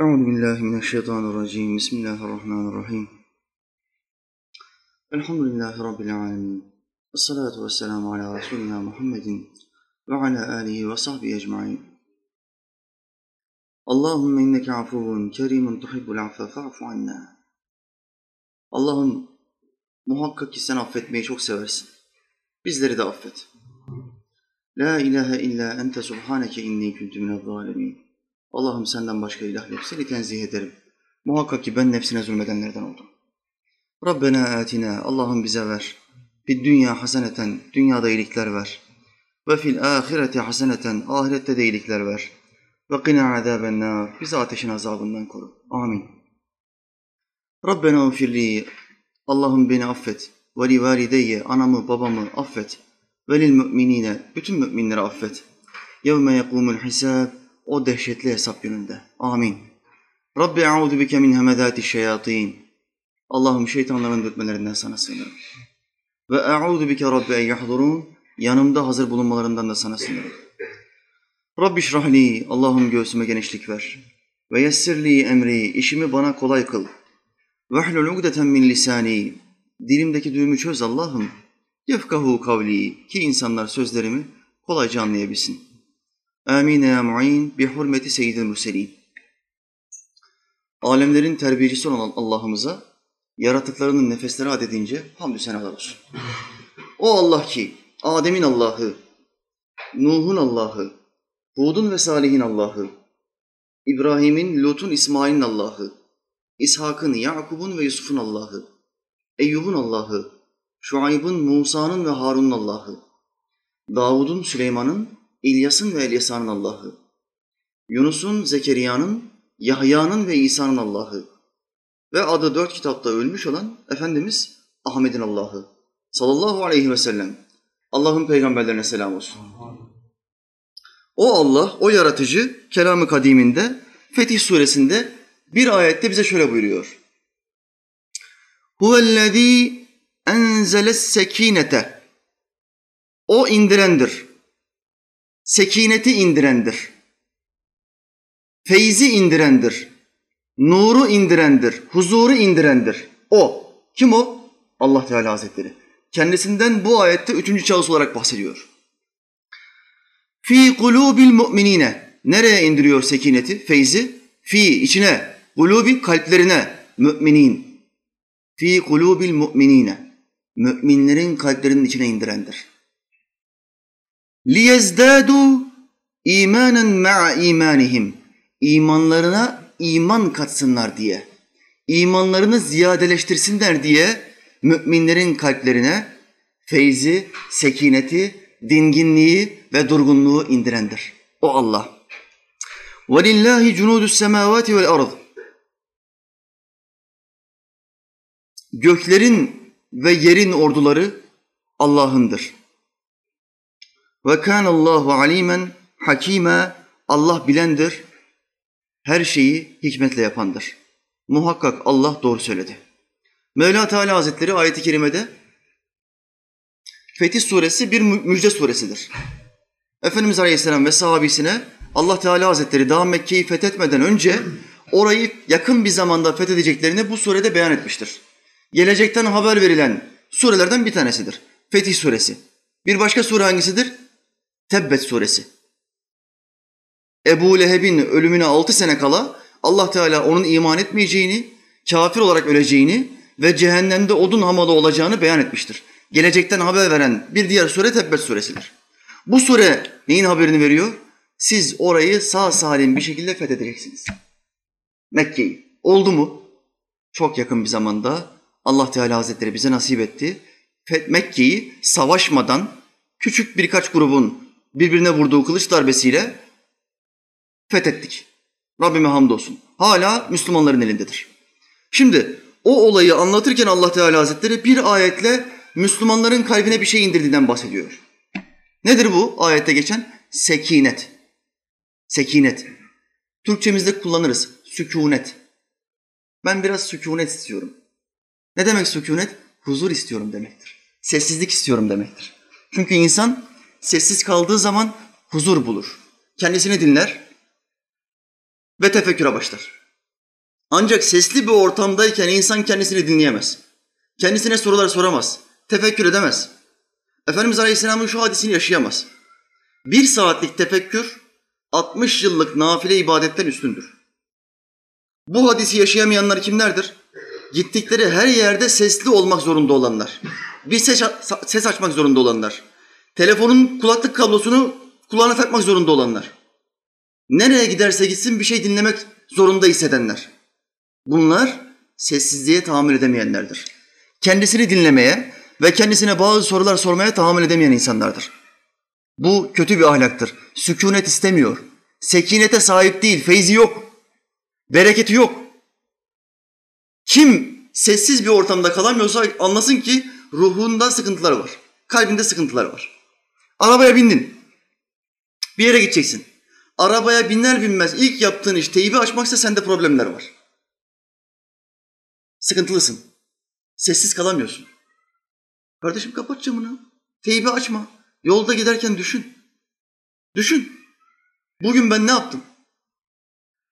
أعوذ بالله من الشيطان الرجيم بسم الله الرحمن الرحيم الحمد لله رب العالمين الصلاة والسلام على رسولنا محمد وعلى آله وصحبه أجمعين اللهم إنك عفو كريم تحب العفو فاعف عنا Allah'ım muhakkak ki sen affetmeyi çok seversin. Bizleri de affet. La ilahe illa ente subhaneke inni kuntu minel. Allah'ım senden başka ilah yok. Seni tenzih ederim. Muhakkak ki ben nefsine zulmedenlerden oldum. Rabbena atina. Allah'ım bize ver. Bir dünya haseneten. Dünyada iyilikler ver. Ve fil ahireti haseneten. Ahirette de iyilikler ver. Ve qina azaben nar. Bizi ateşin azabından koru. Amin. Rabbena ufirli. Allah'ım beni affet. Ve li valideyye. Anamı babamı affet. Ve lil müminine. Bütün müminleri affet. Yevme yekumul hisab. O dehşetli hesap gününde. Amin. Rabbi e'udu bike min hemedati şeyatin. Allah'ım şeytanların dürtmelerinden sana sığınırım. Ve e'udu bike Rabbi en yahdurun. Yanımda hazır bulunmalarından da sana sığınırım. Rabbi şrahli. Allah'ım göğsüme genişlik ver. Ve yessirli emri. işimi bana kolay kıl. Ve hlul ugdeten min lisani. Dilimdeki düğümü çöz Allah'ım. Yefkahu kavli. Ki insanlar sözlerimi kolayca anlayabilsin. Amin ya mu'in bi hurmeti seyyidil murselin. Alemlerin terbiyecisi olan Allah'ımıza yaratıklarının nefesleri adedince hamdü senalar olsun. O Allah ki Adem'in Allah'ı, Nuh'un Allah'ı, Hud'un ve Salih'in Allah'ı, İbrahim'in, Lut'un, İsmail'in Allah'ı, İshak'ın, Yakub'un ve Yusuf'un Allah'ı, Eyyub'un Allah'ı, Şuayb'ın, Musa'nın ve Harun'un Allah'ı, Davud'un, Süleyman'ın, İlyas'ın ve Elyasa'nın Allah'ı, Yunus'un, Zekeriya'nın, Yahya'nın ve İsa'nın Allah'ı ve adı dört kitapta ölmüş olan Efendimiz Ahmet'in Allah'ı sallallahu aleyhi ve sellem. Allah'ın peygamberlerine selam olsun. O Allah, o yaratıcı kelamı kadiminde Fetih suresinde bir ayette bize şöyle buyuruyor. Huvellezî enzeles sekinete. O indirendir sekineti indirendir. Feyzi indirendir. Nuru indirendir. Huzuru indirendir. O. Kim o? Allah Teala Hazretleri. Kendisinden bu ayette üçüncü şahıs olarak bahsediyor. Fi kulubil mu'minine. Nereye indiriyor sekineti, feyzi? Fi içine, kulubi kalplerine, müminin. Fi kulubil mu'minine. Müminlerin kalplerinin içine indirendir liyezdadu imanen ma'a imanihim. İmanlarına iman katsınlar diye. İmanlarını ziyadeleştirsinler diye müminlerin kalplerine feyzi, sekineti, dinginliği ve durgunluğu indirendir. O Allah. وَلِلَّهِ جُنُودُ السَّمَاوَاتِ وَالْأَرْضِ Göklerin ve yerin orduları Allah'ındır. Ve kânallâhu alîmen hakîmâ. Allah bilendir, her şeyi hikmetle yapandır. Muhakkak Allah doğru söyledi. Mevla Teala Hazretleri ayeti kerimede Fetih suresi bir müjde suresidir. Efendimiz Aleyhisselam ve sahabisine Allah Teala Hazretleri daha Mekke'yi fethetmeden önce orayı yakın bir zamanda fethedeceklerini bu surede beyan etmiştir. Gelecekten haber verilen surelerden bir tanesidir. Fetih suresi. Bir başka sure hangisidir? Tebbet suresi. Ebu Leheb'in ölümüne altı sene kala Allah Teala onun iman etmeyeceğini, kafir olarak öleceğini ve cehennemde odun hamalı olacağını beyan etmiştir. Gelecekten haber veren bir diğer sure Tebbet suresidir. Bu sure neyin haberini veriyor? Siz orayı sağ salim bir şekilde fethedeceksiniz. Mekke'yi. Oldu mu? Çok yakın bir zamanda Allah Teala Hazretleri bize nasip etti. Mekke'yi savaşmadan küçük birkaç grubun birbirine vurduğu kılıç darbesiyle fethettik. Rabbime hamdolsun. Hala Müslümanların elindedir. Şimdi o olayı anlatırken Allah Teala Hazretleri bir ayetle Müslümanların kalbine bir şey indirdiğinden bahsediyor. Nedir bu ayette geçen? Sekinet. Sekinet. Türkçemizde kullanırız. Sükunet. Ben biraz sükunet istiyorum. Ne demek sükunet? Huzur istiyorum demektir. Sessizlik istiyorum demektir. Çünkü insan sessiz kaldığı zaman huzur bulur. Kendisini dinler ve tefekküre başlar. Ancak sesli bir ortamdayken insan kendisini dinleyemez. Kendisine sorular soramaz. Tefekkür edemez. Efendimiz Aleyhisselam'ın şu hadisini yaşayamaz. Bir saatlik tefekkür 60 yıllık nafile ibadetten üstündür. Bu hadisi yaşayamayanlar kimlerdir? Gittikleri her yerde sesli olmak zorunda olanlar. Bir ses, ses açmak zorunda olanlar. Telefonun kulaklık kablosunu kulağına takmak zorunda olanlar. Nereye giderse gitsin bir şey dinlemek zorunda hissedenler. Bunlar sessizliğe tahammül edemeyenlerdir. Kendisini dinlemeye ve kendisine bazı sorular sormaya tahammül edemeyen insanlardır. Bu kötü bir ahlaktır. Sükunet istemiyor. Sekinete sahip değil, feyzi yok. Bereketi yok. Kim sessiz bir ortamda kalamıyorsa anlasın ki ruhunda sıkıntılar var. Kalbinde sıkıntılar var. Arabaya bindin. Bir yere gideceksin. Arabaya biner binmez ilk yaptığın iş teybi açmaksa sende problemler var. Sıkıntılısın. Sessiz kalamıyorsun. Kardeşim kapat camını. Teybi açma. Yolda giderken düşün. Düşün. Bugün ben ne yaptım?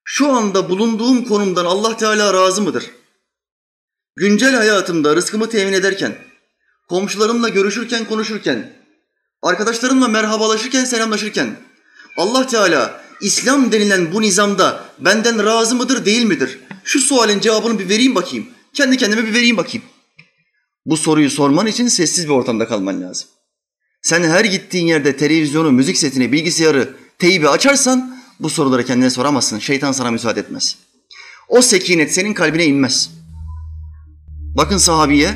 Şu anda bulunduğum konumdan Allah Teala razı mıdır? Güncel hayatımda rızkımı temin ederken, komşularımla görüşürken, konuşurken, arkadaşlarımla merhabalaşırken, selamlaşırken, Allah Teala İslam denilen bu nizamda benden razı mıdır, değil midir? Şu sualin cevabını bir vereyim bakayım. Kendi kendime bir vereyim bakayım. Bu soruyu sorman için sessiz bir ortamda kalman lazım. Sen her gittiğin yerde televizyonu, müzik setini, bilgisayarı, teybi açarsan bu soruları kendine soramazsın. Şeytan sana müsaade etmez. O sekinet senin kalbine inmez. Bakın sahabiye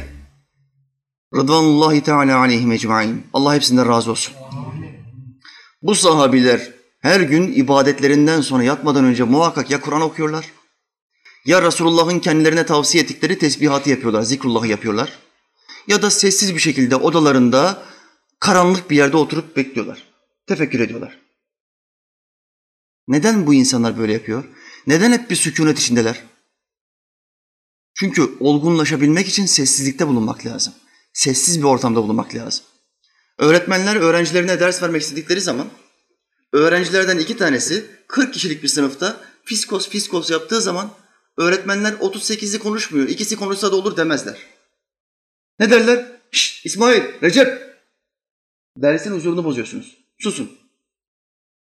Rıdvanullahi Teala aleyhim ecmain. Allah hepsinden razı olsun. Bu sahabiler her gün ibadetlerinden sonra yatmadan önce muhakkak ya Kur'an okuyorlar ya Resulullah'ın kendilerine tavsiye ettikleri tesbihatı yapıyorlar, zikrullahı yapıyorlar. Ya da sessiz bir şekilde odalarında karanlık bir yerde oturup bekliyorlar. Tefekkür ediyorlar. Neden bu insanlar böyle yapıyor? Neden hep bir sükunet içindeler? Çünkü olgunlaşabilmek için sessizlikte bulunmak lazım. Sessiz bir ortamda bulunmak lazım. Öğretmenler öğrencilerine ders vermek istedikleri zaman öğrencilerden iki tanesi 40 kişilik bir sınıfta fiskos fiskos yaptığı zaman öğretmenler 38'i konuşmuyor, ikisi konuşsa da olur demezler. Ne derler? Şşt İsmail, Recep. Dersin huzurunu bozuyorsunuz. Susun.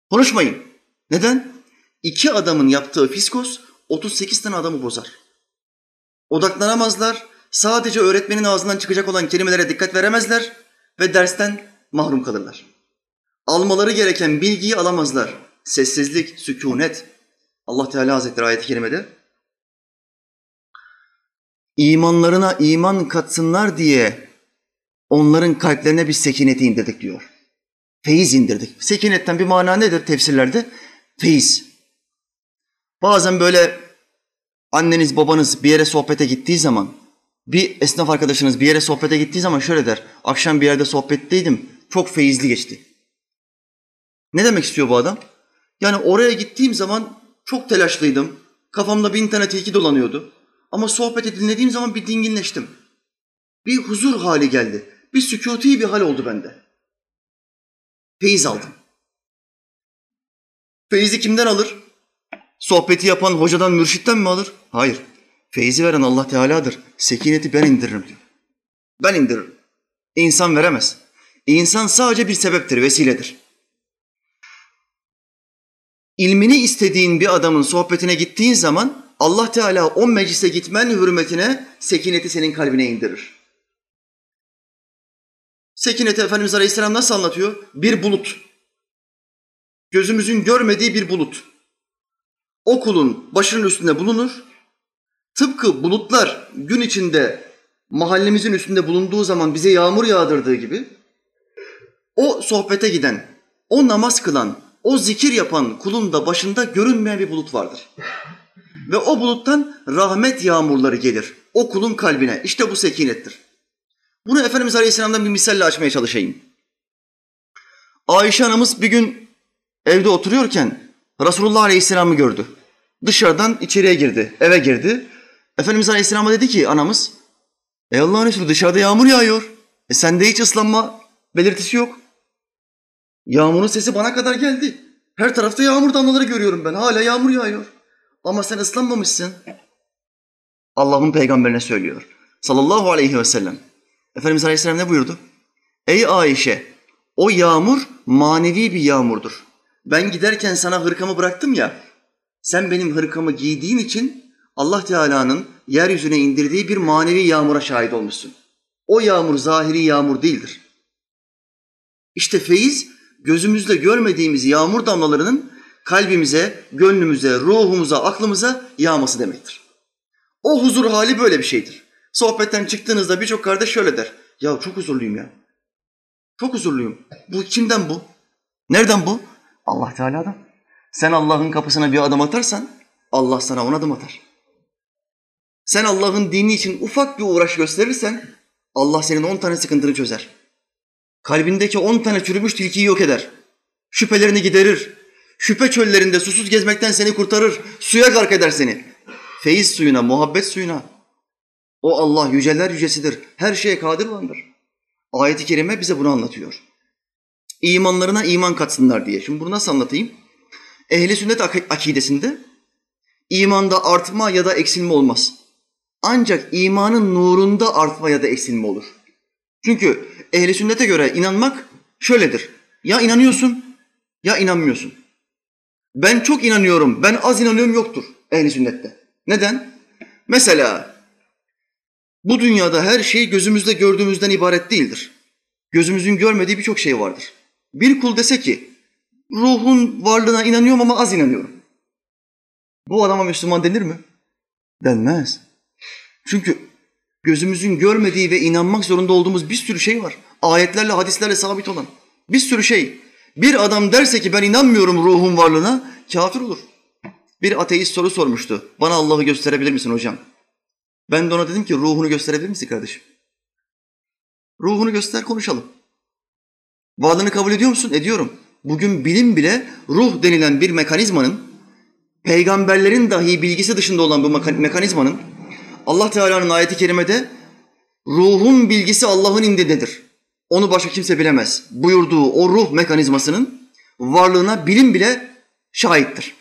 Konuşmayın. Neden? İki adamın yaptığı fiskos 38 tane adamı bozar. Odaklanamazlar, sadece öğretmenin ağzından çıkacak olan kelimelere dikkat veremezler ve dersten mahrum kalırlar. Almaları gereken bilgiyi alamazlar. Sessizlik, sükunet. Allah Teala Hazretleri ayet-i kerimede imanlarına iman katsınlar diye onların kalplerine bir sekineti indirdik diyor. Feyiz indirdik. Sekinetten bir mana nedir tefsirlerde? Feyiz. Bazen böyle anneniz babanız bir yere sohbete gittiği zaman, bir esnaf arkadaşınız bir yere sohbete gittiği zaman şöyle der. Akşam bir yerde sohbetteydim, çok feyizli geçti. Ne demek istiyor bu adam? Yani oraya gittiğim zaman çok telaşlıydım. Kafamda bin tane tilki dolanıyordu. Ama sohbeti dinlediğim zaman bir dinginleştim. Bir huzur hali geldi. Bir sükuti bir hal oldu bende. Feyiz aldım. Feyizi kimden alır? Sohbeti yapan hocadan, mürşitten mi alır? Hayır. Feyzi veren Allah Teala'dır. Sekineti ben indiririm diyor. Ben indiririm. İnsan veremez. İnsan sadece bir sebeptir, vesiledir. İlmini istediğin bir adamın sohbetine gittiğin zaman Allah Teala o meclise gitmen hürmetine sekineti senin kalbine indirir. Sekineti Efendimiz Aleyhisselam nasıl anlatıyor? Bir bulut. Gözümüzün görmediği bir bulut. O kulun başının üstünde bulunur. Tıpkı bulutlar gün içinde mahallemizin üstünde bulunduğu zaman bize yağmur yağdırdığı gibi o sohbete giden, o namaz kılan, o zikir yapan kulun da başında görünmeyen bir bulut vardır. Ve o buluttan rahmet yağmurları gelir. O kulun kalbine. İşte bu sekinettir. Bunu Efendimiz Aleyhisselam'dan bir misalle açmaya çalışayım. Ayşe anamız bir gün evde oturuyorken Resulullah Aleyhisselam'ı gördü. Dışarıdan içeriye girdi, eve girdi. Efendimiz Aleyhisselam'a dedi ki anamız, Ey Allah'ın Resulü dışarıda yağmur yağıyor. E sende hiç ıslanma belirtisi yok. Yağmurun sesi bana kadar geldi. Her tarafta yağmur damlaları görüyorum ben. Hala yağmur yağıyor. Ama sen ıslanmamışsın. Allah'ın peygamberine söylüyor. Sallallahu aleyhi ve sellem. Efendimiz Aleyhisselam ne buyurdu? Ey Ayşe, o yağmur manevi bir yağmurdur. Ben giderken sana hırkamı bıraktım ya, sen benim hırkamı giydiğin için Allah Teala'nın yeryüzüne indirdiği bir manevi yağmura şahit olmuşsun. O yağmur zahiri yağmur değildir. İşte feyiz gözümüzde görmediğimiz yağmur damlalarının kalbimize, gönlümüze, ruhumuza, aklımıza yağması demektir. O huzur hali böyle bir şeydir. Sohbetten çıktığınızda birçok kardeş şöyle der. Ya çok huzurluyum ya. Çok huzurluyum. Bu kimden bu? Nereden bu? Allah Teala'dan. Sen Allah'ın kapısına bir adım atarsan Allah sana on adım atar. Sen Allah'ın dini için ufak bir uğraş gösterirsen Allah senin on tane sıkıntını çözer. Kalbindeki on tane çürümüş tilkiyi yok eder. Şüphelerini giderir. Şüphe çöllerinde susuz gezmekten seni kurtarır. Suya gark eder seni. Feyiz suyuna, muhabbet suyuna. O Allah yüceler yücesidir. Her şeye kadir olandır. Ayet-i kerime bize bunu anlatıyor. İmanlarına iman katsınlar diye. Şimdi bunu nasıl anlatayım? Ehli sünnet ak- akidesinde imanda artma ya da eksilme olmaz. Ancak imanın nurunda artma ya da eksilme olur. Çünkü ehli sünnete göre inanmak şöyledir. Ya inanıyorsun ya inanmıyorsun. Ben çok inanıyorum, ben az inanıyorum yoktur ehli sünnette. Neden? Mesela bu dünyada her şey gözümüzde gördüğümüzden ibaret değildir. Gözümüzün görmediği birçok şey vardır. Bir kul dese ki ruhun varlığına inanıyorum ama az inanıyorum. Bu adama Müslüman denir mi? Denmez. Çünkü gözümüzün görmediği ve inanmak zorunda olduğumuz bir sürü şey var. Ayetlerle, hadislerle sabit olan bir sürü şey. Bir adam derse ki ben inanmıyorum ruhun varlığına, kafir olur. Bir ateist soru sormuştu. Bana Allah'ı gösterebilir misin hocam? Ben de ona dedim ki ruhunu gösterebilir misin kardeşim? Ruhunu göster konuşalım. Varlığını kabul ediyor musun? Ediyorum. Bugün bilim bile ruh denilen bir mekanizmanın, peygamberlerin dahi bilgisi dışında olan bu mekanizmanın, Allah Teala'nın ayeti kerimede ruhun bilgisi Allah'ın indindedir. Onu başka kimse bilemez. Buyurduğu o ruh mekanizmasının varlığına bilim bile şahittir.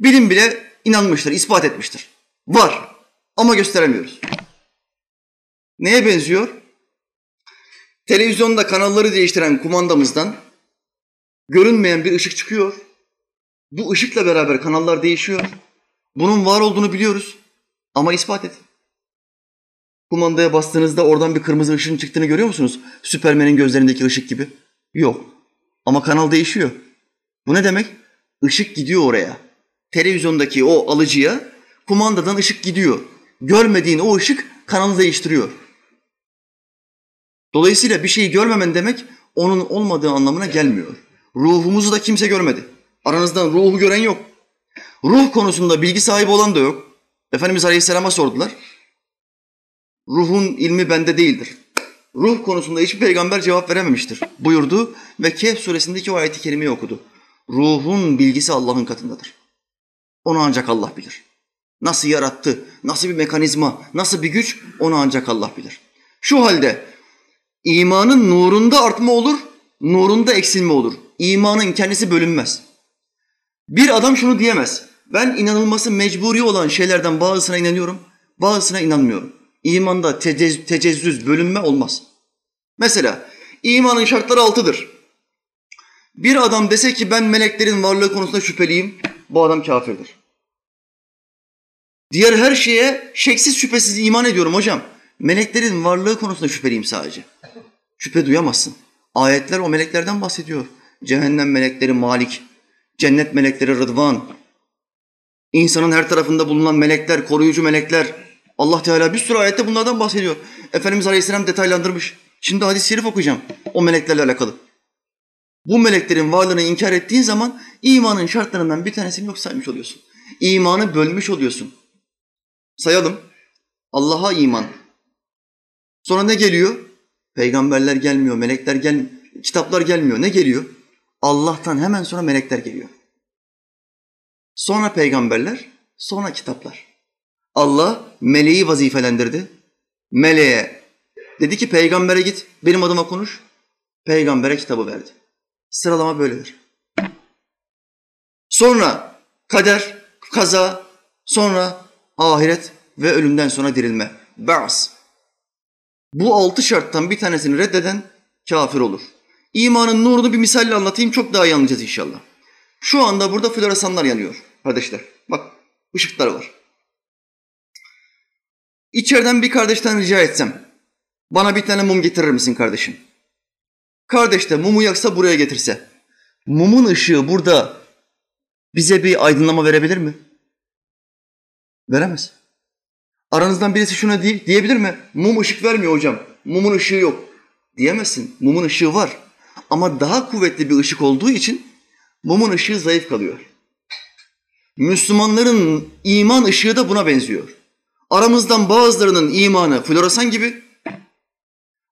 Bilim bile inanmıştır, ispat etmiştir. Var ama gösteremiyoruz. Neye benziyor? Televizyonda kanalları değiştiren kumandamızdan görünmeyen bir ışık çıkıyor. Bu ışıkla beraber kanallar değişiyor. Bunun var olduğunu biliyoruz ama ispat et. Kumandaya bastığınızda oradan bir kırmızı ışığın çıktığını görüyor musunuz? Süpermen'in gözlerindeki ışık gibi. Yok. Ama kanal değişiyor. Bu ne demek? Işık gidiyor oraya. Televizyondaki o alıcıya kumandadan ışık gidiyor. Görmediğin o ışık kanalı değiştiriyor. Dolayısıyla bir şeyi görmemen demek onun olmadığı anlamına gelmiyor. Ruhumuzu da kimse görmedi. Aranızdan ruhu gören yok. Ruh konusunda bilgi sahibi olan da yok. Efendimiz Aleyhisselam'a sordular. Ruhun ilmi bende değildir. Ruh konusunda hiçbir peygamber cevap verememiştir buyurdu ve Kehf suresindeki o ayeti kerimeyi okudu. Ruhun bilgisi Allah'ın katındadır. Onu ancak Allah bilir. Nasıl yarattı, nasıl bir mekanizma, nasıl bir güç onu ancak Allah bilir. Şu halde imanın nurunda artma olur, nurunda eksilme olur. İmanın kendisi bölünmez. Bir adam şunu diyemez. Ben inanılması mecburi olan şeylerden bazısına inanıyorum, bazısına inanmıyorum. İmanda tecez, tecezzüz, bölünme olmaz. Mesela imanın şartları altıdır. Bir adam dese ki ben meleklerin varlığı konusunda şüpheliyim, bu adam kafirdir. Diğer her şeye şeksiz şüphesiz iman ediyorum hocam. Meleklerin varlığı konusunda şüpheliyim sadece. Şüphe duyamazsın. Ayetler o meleklerden bahsediyor. Cehennem melekleri Malik, cennet melekleri Rıdvan, insanın her tarafında bulunan melekler, koruyucu melekler. Allah Teala bir sürü ayette bunlardan bahsediyor. Efendimiz Aleyhisselam detaylandırmış. Şimdi hadis-i şerif okuyacağım o meleklerle alakalı. Bu meleklerin varlığını inkar ettiğin zaman imanın şartlarından bir tanesini yok saymış oluyorsun. İmanı bölmüş oluyorsun. Sayalım. Allah'a iman. Sonra ne geliyor? Peygamberler gelmiyor, melekler gelmiyor, kitaplar gelmiyor. Ne geliyor? Allah'tan hemen sonra melekler geliyor. Sonra peygamberler, sonra kitaplar. Allah meleği vazifelendirdi. Meleğe dedi ki peygambere git, benim adıma konuş. Peygambere kitabı verdi. Sıralama böyledir. Sonra kader, kaza, sonra ahiret ve ölümden sonra dirilme. Ba'as. Bu altı şarttan bir tanesini reddeden kafir olur. İmanın nurunu bir misalle anlatayım çok daha iyi anlayacağız inşallah. Şu anda burada floresanlar yanıyor kardeşler. Bak ışıklar var. İçeriden bir kardeşten rica etsem bana bir tane mum getirir misin kardeşim? Kardeş de mumu yaksa buraya getirse. Mumun ışığı burada bize bir aydınlama verebilir mi? Veremez. Aranızdan birisi şuna diye, diyebilir mi? Mum ışık vermiyor hocam. Mumun ışığı yok. Diyemezsin. Mumun ışığı var. Ama daha kuvvetli bir ışık olduğu için mumun ışığı zayıf kalıyor. Müslümanların iman ışığı da buna benziyor. Aramızdan bazılarının imanı floresan gibi,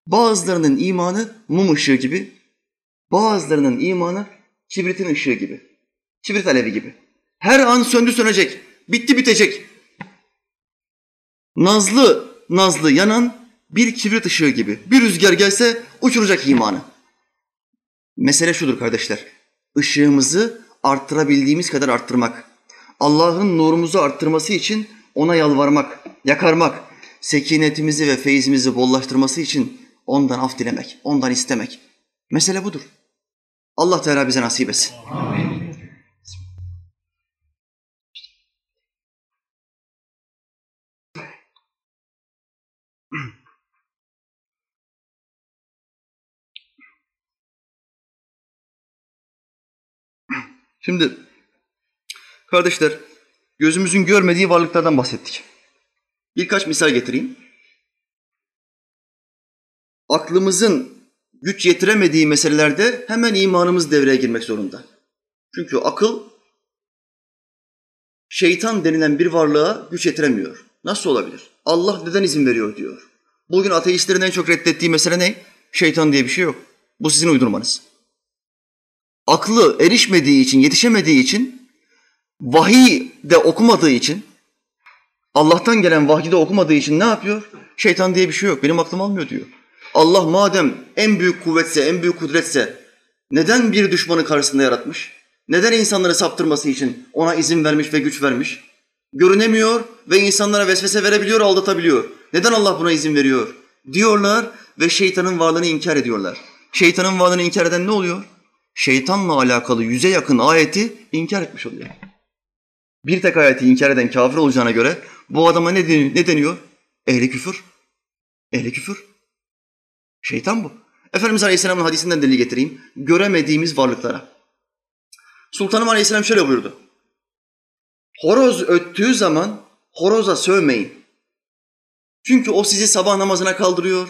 bazılarının imanı mum ışığı gibi, bazılarının imanı kibritin ışığı gibi, kibrit alevi gibi. Her an söndü sönecek, bitti bitecek. Nazlı nazlı yanan bir kibrit ışığı gibi. Bir rüzgar gelse uçuracak imanı. Mesele şudur kardeşler. Işığımızı arttırabildiğimiz kadar arttırmak. Allah'ın nurumuzu arttırması için ona yalvarmak, yakarmak, sekinetimizi ve feyizimizi bollaştırması için ondan af dilemek, ondan istemek. Mesele budur. Allah Teala bize nasip etsin. Amin. Şimdi kardeşler gözümüzün görmediği varlıklardan bahsettik. Birkaç misal getireyim. Aklımızın güç yetiremediği meselelerde hemen imanımız devreye girmek zorunda. Çünkü akıl şeytan denilen bir varlığa güç yetiremiyor. Nasıl olabilir? Allah neden izin veriyor diyor. Bugün ateistlerin en çok reddettiği mesele ne? Şeytan diye bir şey yok. Bu sizin uydurmanız. Aklı erişmediği için, yetişemediği için, vahiy de okumadığı için, Allah'tan gelen vahyi de okumadığı için ne yapıyor? Şeytan diye bir şey yok. Benim aklım almıyor diyor. Allah madem en büyük kuvvetse, en büyük kudretse neden bir düşmanı karşısında yaratmış? Neden insanları saptırması için ona izin vermiş ve güç vermiş? Görünemiyor ve insanlara vesvese verebiliyor, aldatabiliyor. Neden Allah buna izin veriyor? Diyorlar ve şeytanın varlığını inkar ediyorlar. Şeytanın varlığını inkar eden ne oluyor? Şeytanla alakalı yüze yakın ayeti inkar etmiş oluyor. Bir tek ayeti inkar eden kafir olacağına göre bu adama ne deniyor? Ne deniyor? Ehli küfür. Ehli küfür. Şeytan bu. Efendimiz Aleyhisselam'ın hadisinden delil getireyim. Göremediğimiz varlıklara. Sultanım Aleyhisselam şöyle buyurdu. Horoz öttüğü zaman horoza sövmeyin. Çünkü o sizi sabah namazına kaldırıyor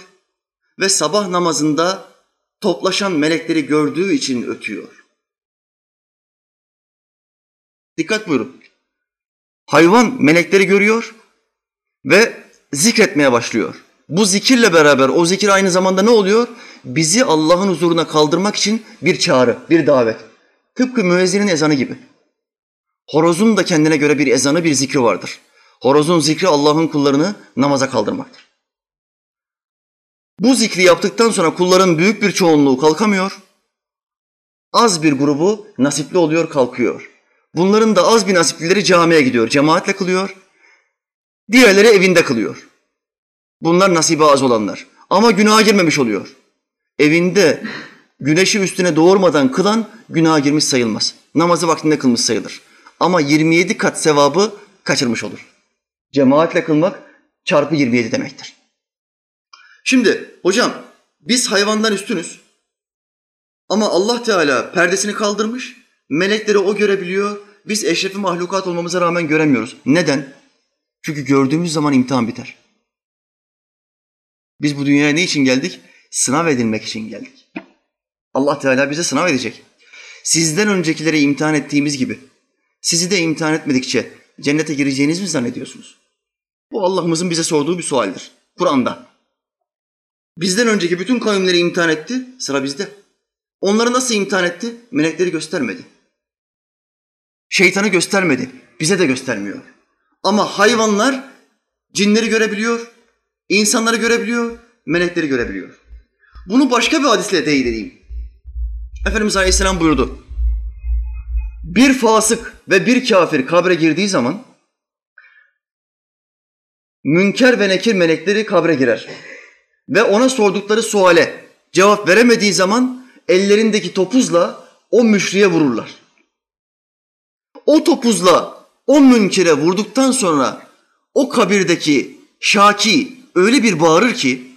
ve sabah namazında toplaşan melekleri gördüğü için ötüyor. Dikkat buyurun. Hayvan melekleri görüyor ve zikretmeye başlıyor. Bu zikirle beraber o zikir aynı zamanda ne oluyor? Bizi Allah'ın huzuruna kaldırmak için bir çağrı, bir davet. Tıpkı müezzinin ezanı gibi. Horozun da kendine göre bir ezanı, bir zikri vardır. Horozun zikri Allah'ın kullarını namaza kaldırmaktır. Bu zikri yaptıktan sonra kulların büyük bir çoğunluğu kalkamıyor. Az bir grubu nasipli oluyor, kalkıyor. Bunların da az bir nasiplileri camiye gidiyor, cemaatle kılıyor. Diğerleri evinde kılıyor. Bunlar nasibi az olanlar. Ama günaha girmemiş oluyor. Evinde güneşi üstüne doğurmadan kılan günaha girmiş sayılmaz. Namazı vaktinde kılmış sayılır. Ama 27 kat sevabı kaçırmış olur. Cemaatle kılmak çarpı 27 demektir. Şimdi hocam biz hayvandan üstünüz. Ama Allah Teala perdesini kaldırmış. Melekleri o görebiliyor. Biz eşrefi mahlukat olmamıza rağmen göremiyoruz. Neden? Çünkü gördüğümüz zaman imtihan biter. Biz bu dünyaya ne için geldik? Sınav edilmek için geldik. Allah Teala bize sınav edecek. Sizden öncekileri imtihan ettiğimiz gibi sizi de imtihan etmedikçe cennete gireceğiniz mi zannediyorsunuz? Bu Allah'ımızın bize sorduğu bir sualdir. Kur'an'da. Bizden önceki bütün kavimleri imtihan etti, sıra bizde. Onları nasıl imtihan etti? Melekleri göstermedi. Şeytanı göstermedi, bize de göstermiyor. Ama hayvanlar cinleri görebiliyor, insanları görebiliyor, melekleri görebiliyor. Bunu başka bir hadisle teyit edeyim. Efendimiz Aleyhisselam buyurdu. Bir fasık ve bir kafir kabre girdiği zaman Münker ve nekir melekleri kabre girer. Ve ona sordukları suale cevap veremediği zaman ellerindeki topuzla o müşriye vururlar. O topuzla o münkire vurduktan sonra o kabirdeki şaki öyle bir bağırır ki,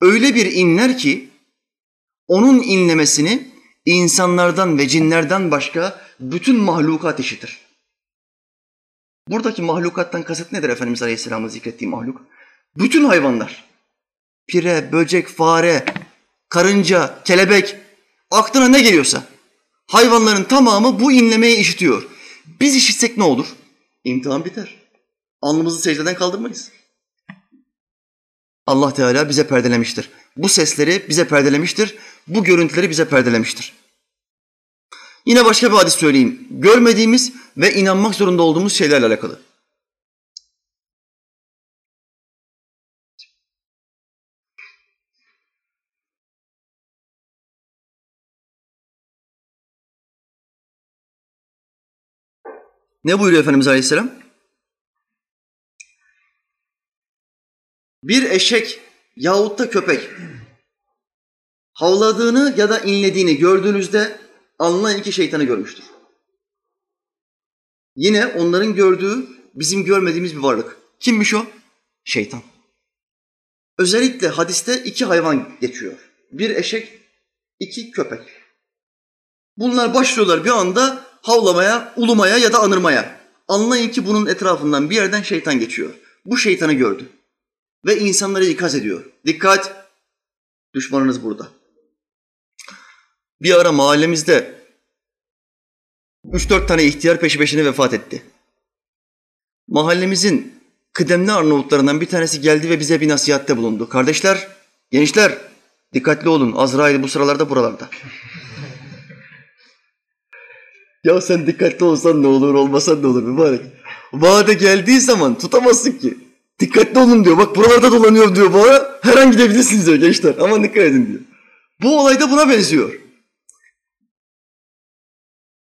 öyle bir inler ki, onun inlemesini insanlardan ve cinlerden başka bütün mahlukat işitir. Buradaki mahlukattan kasıt nedir Efendimiz Aleyhisselam'ın zikrettiği mahluk? Bütün hayvanlar. Pire, böcek, fare, karınca, kelebek, aklına ne geliyorsa. Hayvanların tamamı bu inlemeyi işitiyor. Biz işitsek ne olur? İmtihan biter. Alnımızı secdeden kaldırmayız. Allah Teala bize perdelemiştir. Bu sesleri bize perdelemiştir. Bu görüntüleri bize perdelemiştir. Yine başka bir hadis söyleyeyim. Görmediğimiz ve inanmak zorunda olduğumuz şeylerle alakalı. Ne buyuruyor Efendimiz Aleyhisselam? Bir eşek yahut da köpek havladığını ya da inlediğini gördüğünüzde anlayın ki şeytanı görmüştür. Yine onların gördüğü bizim görmediğimiz bir varlık. Kimmiş o? Şeytan. Özellikle hadiste iki hayvan geçiyor. Bir eşek, iki köpek. Bunlar başlıyorlar bir anda havlamaya, ulumaya ya da anırmaya. Anlayın ki bunun etrafından bir yerden şeytan geçiyor. Bu şeytanı gördü. Ve insanları ikaz ediyor. Dikkat! Düşmanınız burada. Bir ara mahallemizde üç dört tane ihtiyar peşi peşine vefat etti. Mahallemizin kıdemli Arnavutlarından bir tanesi geldi ve bize bir nasihatte bulundu. Kardeşler, gençler dikkatli olun. Azrail bu sıralarda buralarda. Ya sen dikkatli olsan ne olur, olmasan ne olur mübarek. Vade geldiği zaman tutamazsın ki. Dikkatli olun diyor. Bak buralarda dolanıyor diyor bana. Her an gidebilirsiniz diyor gençler. Aman dikkat edin diyor. Bu olay da buna benziyor.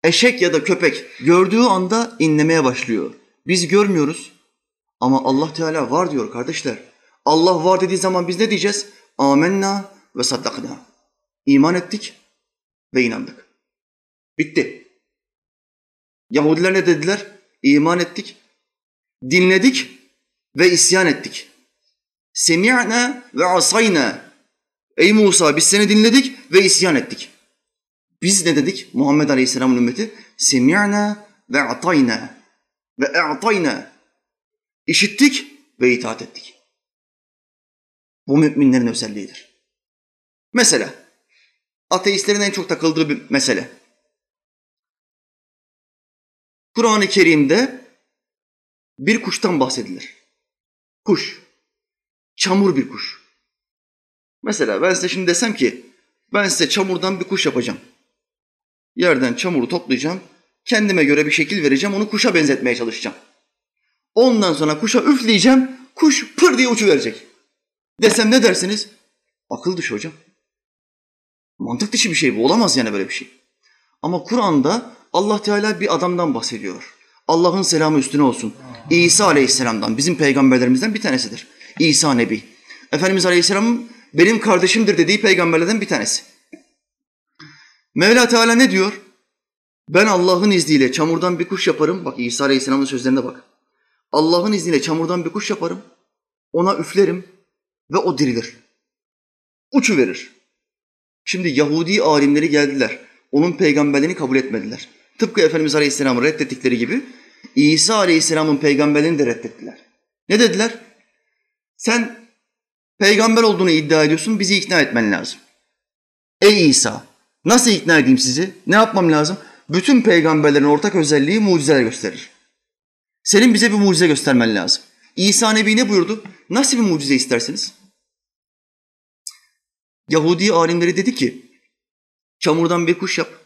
Eşek ya da köpek gördüğü anda inlemeye başlıyor. Biz görmüyoruz ama Allah Teala var diyor kardeşler. Allah var dediği zaman biz ne diyeceğiz? Amenna ve saddakna. İman ettik ve inandık. Bitti. Yahudiler ne dediler? İman ettik, dinledik ve isyan ettik. Semi'na ve asayna. Ey Musa biz seni dinledik ve isyan ettik. Biz ne dedik? Muhammed Aleyhisselam'ın ümmeti semi'na ve atayna ve e'tayna. İşittik ve itaat ettik. Bu müminlerin özelliğidir. Mesela ateistlerin en çok takıldığı bir mesele. Kur'an-ı Kerim'de bir kuştan bahsedilir. Kuş. Çamur bir kuş. Mesela ben size şimdi desem ki ben size çamurdan bir kuş yapacağım. Yerden çamuru toplayacağım. Kendime göre bir şekil vereceğim. Onu kuşa benzetmeye çalışacağım. Ondan sonra kuşa üfleyeceğim. Kuş pır diye uçu verecek. Desem ne dersiniz? Akıl dışı hocam. Mantık dışı bir şey bu. Olamaz yani böyle bir şey. Ama Kur'an'da Allah Teala bir adamdan bahsediyor. Allah'ın selamı üstüne olsun. İsa Aleyhisselam'dan, bizim peygamberlerimizden bir tanesidir. İsa Nebi. Efendimiz Aleyhisselam'ın benim kardeşimdir dediği peygamberlerden bir tanesi. Mevla Teala ne diyor? Ben Allah'ın izniyle çamurdan bir kuş yaparım. Bak İsa Aleyhisselam'ın sözlerine bak. Allah'ın izniyle çamurdan bir kuş yaparım. Ona üflerim ve o dirilir. Uçu verir. Şimdi Yahudi alimleri geldiler. Onun peygamberliğini kabul etmediler. Tıpkı Efendimiz Aleyhisselam'ı reddettikleri gibi İsa Aleyhisselam'ın peygamberliğini de reddettiler. Ne dediler? Sen peygamber olduğunu iddia ediyorsun, bizi ikna etmen lazım. Ey İsa, nasıl ikna edeyim sizi? Ne yapmam lazım? Bütün peygamberlerin ortak özelliği mucizeler gösterir. Senin bize bir mucize göstermen lazım. İsa Nebi ne buyurdu? Nasıl bir mucize istersiniz? Yahudi alimleri dedi ki, çamurdan bir kuş yap,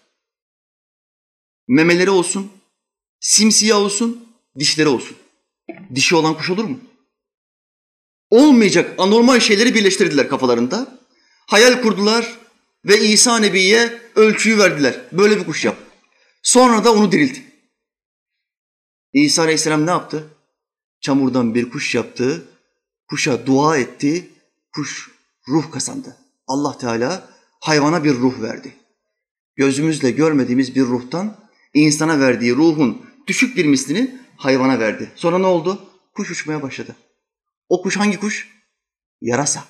memeleri olsun, simsiyah olsun, dişleri olsun. Dişi olan kuş olur mu? Olmayacak anormal şeyleri birleştirdiler kafalarında. Hayal kurdular ve İsa Nebi'ye ölçüyü verdiler. Böyle bir kuş yap. Sonra da onu dirildi. İsa Aleyhisselam ne yaptı? çamurdan bir kuş yaptı, kuşa dua etti, kuş ruh kazandı. Allah Teala hayvana bir ruh verdi. Gözümüzle görmediğimiz bir ruhtan insana verdiği ruhun düşük bir mislini hayvana verdi. Sonra ne oldu? Kuş uçmaya başladı. O kuş hangi kuş? Yarasa.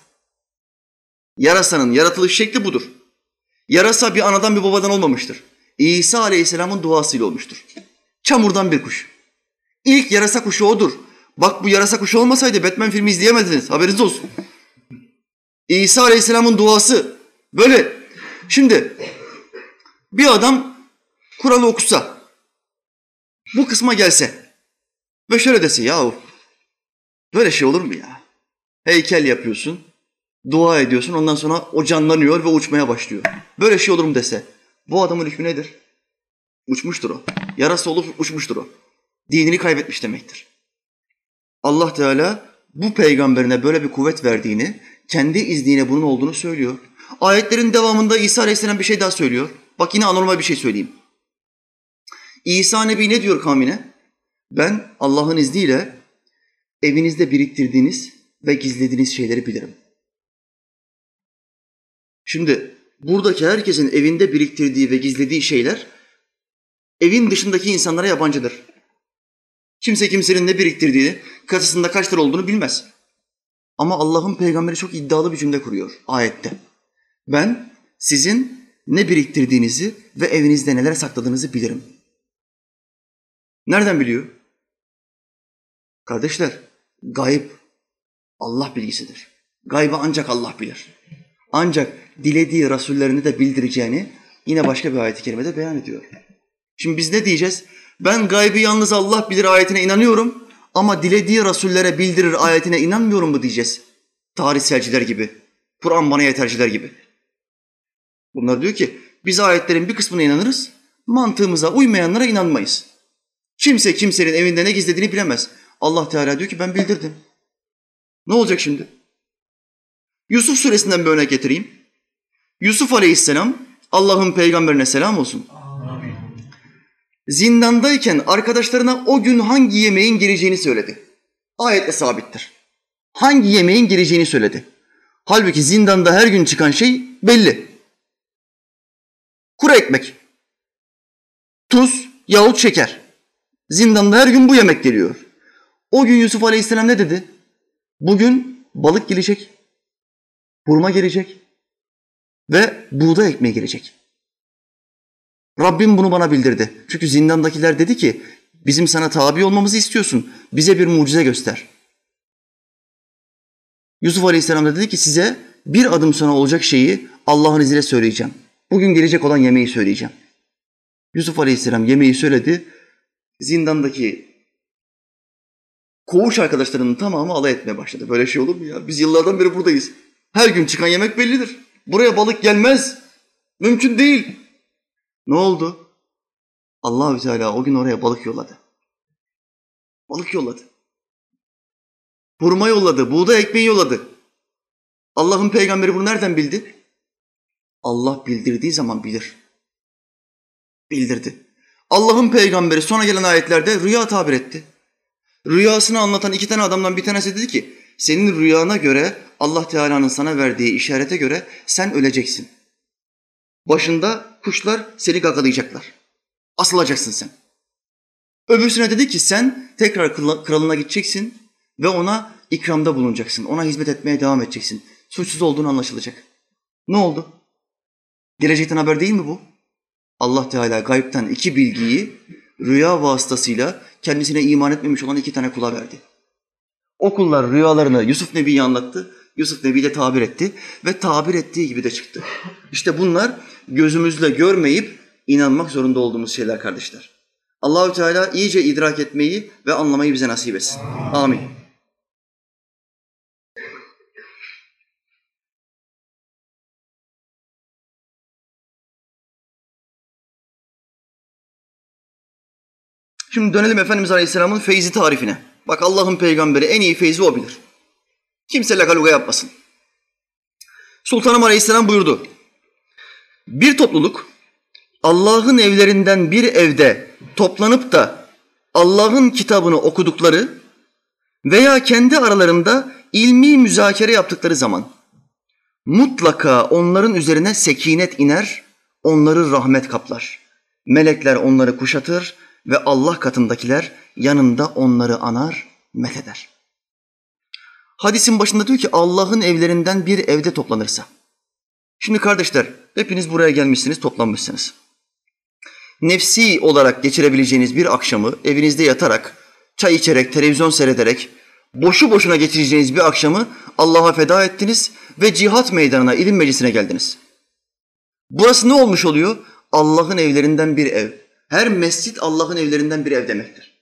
Yarasanın yaratılış şekli budur. Yarasa bir anadan bir babadan olmamıştır. İsa Aleyhisselam'ın duasıyla olmuştur. Çamurdan bir kuş. İlk yarasa kuşu odur. Bak bu yarasa kuşu olmasaydı Batman filmi izleyemezdiniz. Haberiniz olsun. İsa Aleyhisselam'ın duası böyle. Şimdi bir adam kuralı okusa, bu kısma gelse ve şöyle dese yahu böyle şey olur mu ya? Heykel yapıyorsun, dua ediyorsun ondan sonra o canlanıyor ve uçmaya başlıyor. Böyle şey olur mu dese bu adamın hükmü nedir? Uçmuştur o. Yarası olup uçmuştur o. Dinini kaybetmiş demektir. Allah Teala bu peygamberine böyle bir kuvvet verdiğini, kendi izniyle bunun olduğunu söylüyor. Ayetlerin devamında İsa Aleyhisselam bir şey daha söylüyor. Bak yine anormal bir şey söyleyeyim. İsa Nebi ne diyor kavmine? Ben Allah'ın izniyle evinizde biriktirdiğiniz ve gizlediğiniz şeyleri bilirim. Şimdi buradaki herkesin evinde biriktirdiği ve gizlediği şeyler evin dışındaki insanlara yabancıdır. Kimse kimsenin ne biriktirdiğini, kasasında kaç lira olduğunu bilmez. Ama Allah'ın peygamberi çok iddialı bir cümle kuruyor ayette. Ben sizin ne biriktirdiğinizi ve evinizde neler sakladığınızı bilirim. Nereden biliyor? Kardeşler, gayb Allah bilgisidir. Gaybı ancak Allah bilir. Ancak dilediği rasullerini de bildireceğini yine başka bir ayet-i kerimede beyan ediyor. Şimdi biz ne diyeceğiz? Ben gaybı yalnız Allah bilir ayetine inanıyorum ama dilediği rasullere bildirir ayetine inanmıyorum mu diyeceğiz? Tarihselciler gibi, Kur'an bana yeterciler gibi. Bunlar diyor ki biz ayetlerin bir kısmına inanırız, mantığımıza uymayanlara inanmayız. Kimse kimsenin evinde ne gizlediğini bilemez. Allah Teala diyor ki ben bildirdim. Ne olacak şimdi? Yusuf suresinden bir örnek getireyim. Yusuf aleyhisselam Allah'ın peygamberine selam olsun. Zindandayken arkadaşlarına o gün hangi yemeğin geleceğini söyledi. Ayetle sabittir. Hangi yemeğin geleceğini söyledi. Halbuki zindanda her gün çıkan şey belli. Kuru ekmek, tuz yahut şeker. Zindanda her gün bu yemek geliyor. O gün Yusuf Aleyhisselam ne dedi? Bugün balık gelecek, hurma gelecek ve buğday ekmeği gelecek. Rabbim bunu bana bildirdi. Çünkü zindandakiler dedi ki bizim sana tabi olmamızı istiyorsun. Bize bir mucize göster. Yusuf Aleyhisselam da dedi ki size bir adım sonra olacak şeyi Allah'ın izniyle söyleyeceğim. Bugün gelecek olan yemeği söyleyeceğim. Yusuf Aleyhisselam yemeği söyledi. Zindandaki koğuş arkadaşlarının tamamı alay etmeye başladı. Böyle şey olur mu ya? Biz yıllardan beri buradayız. Her gün çıkan yemek bellidir. Buraya balık gelmez. Mümkün değil. Ne oldu? Allahü Teala o gün oraya balık yolladı. Balık yolladı. Hurma yolladı, buğday ekmeği yolladı. Allah'ın peygamberi bunu nereden bildi? Allah bildirdiği zaman bilir. Bildirdi. Allah'ın peygamberi sonra gelen ayetlerde rüya tabir etti. Rüyasını anlatan iki tane adamdan bir tanesi dedi ki, senin rüyana göre Allah Teala'nın sana verdiği işarete göre sen öleceksin. Başında kuşlar seni gagalayacaklar. Asılacaksın sen. Öbürsüne dedi ki sen tekrar kralına gideceksin ve ona ikramda bulunacaksın. Ona hizmet etmeye devam edeceksin. Suçsuz olduğunu anlaşılacak. Ne oldu? Gelecekten haber değil mi bu? Allah Teala gaybten iki bilgiyi rüya vasıtasıyla kendisine iman etmemiş olan iki tane kula verdi. O kullar rüyalarını Yusuf Nebi'ye anlattı. Yusuf Nebi de tabir etti ve tabir ettiği gibi de çıktı. İşte bunlar gözümüzle görmeyip inanmak zorunda olduğumuz şeyler kardeşler. Allahü Teala iyice idrak etmeyi ve anlamayı bize nasip etsin. Amin. Şimdi dönelim Efendimiz Aleyhisselam'ın feyzi tarifine. Bak Allah'ın peygamberi en iyi feyzi o bilir. Kimse lagaluga yapmasın. Sultanım Aleyhisselam buyurdu. Bir topluluk Allah'ın evlerinden bir evde toplanıp da Allah'ın kitabını okudukları veya kendi aralarında ilmi müzakere yaptıkları zaman mutlaka onların üzerine sekinet iner, onları rahmet kaplar. Melekler onları kuşatır ve Allah katındakiler yanında onları anar, metheder. Hadisin başında diyor ki Allah'ın evlerinden bir evde toplanırsa. Şimdi kardeşler hepiniz buraya gelmişsiniz, toplanmışsınız. Nefsi olarak geçirebileceğiniz bir akşamı evinizde yatarak, çay içerek, televizyon seyrederek, boşu boşuna geçireceğiniz bir akşamı Allah'a feda ettiniz ve cihat meydanına, ilim meclisine geldiniz. Burası ne olmuş oluyor? Allah'ın evlerinden bir ev. Her mescit Allah'ın evlerinden bir ev demektir.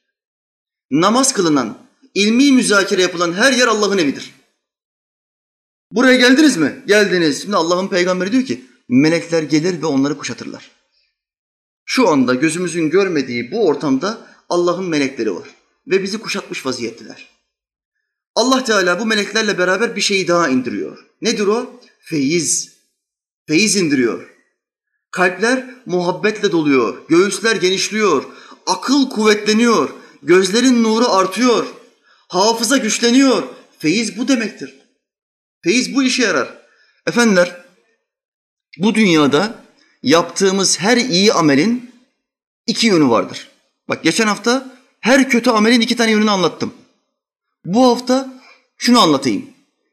Namaz kılınan, ilmi müzakere yapılan her yer Allah'ın evidir. Buraya geldiniz mi? Geldiniz. Şimdi Allah'ın peygamberi diyor ki melekler gelir ve onları kuşatırlar. Şu anda gözümüzün görmediği bu ortamda Allah'ın melekleri var ve bizi kuşatmış vaziyetteler. Allah Teala bu meleklerle beraber bir şeyi daha indiriyor. Nedir o? Feyiz. Feyiz indiriyor. Kalpler muhabbetle doluyor, göğüsler genişliyor, akıl kuvvetleniyor, gözlerin nuru artıyor, hafıza güçleniyor. Feyiz bu demektir. Feyiz bu işe yarar. Efendiler, bu dünyada yaptığımız her iyi amelin iki yönü vardır. Bak geçen hafta her kötü amelin iki tane yönünü anlattım. Bu hafta şunu anlatayım.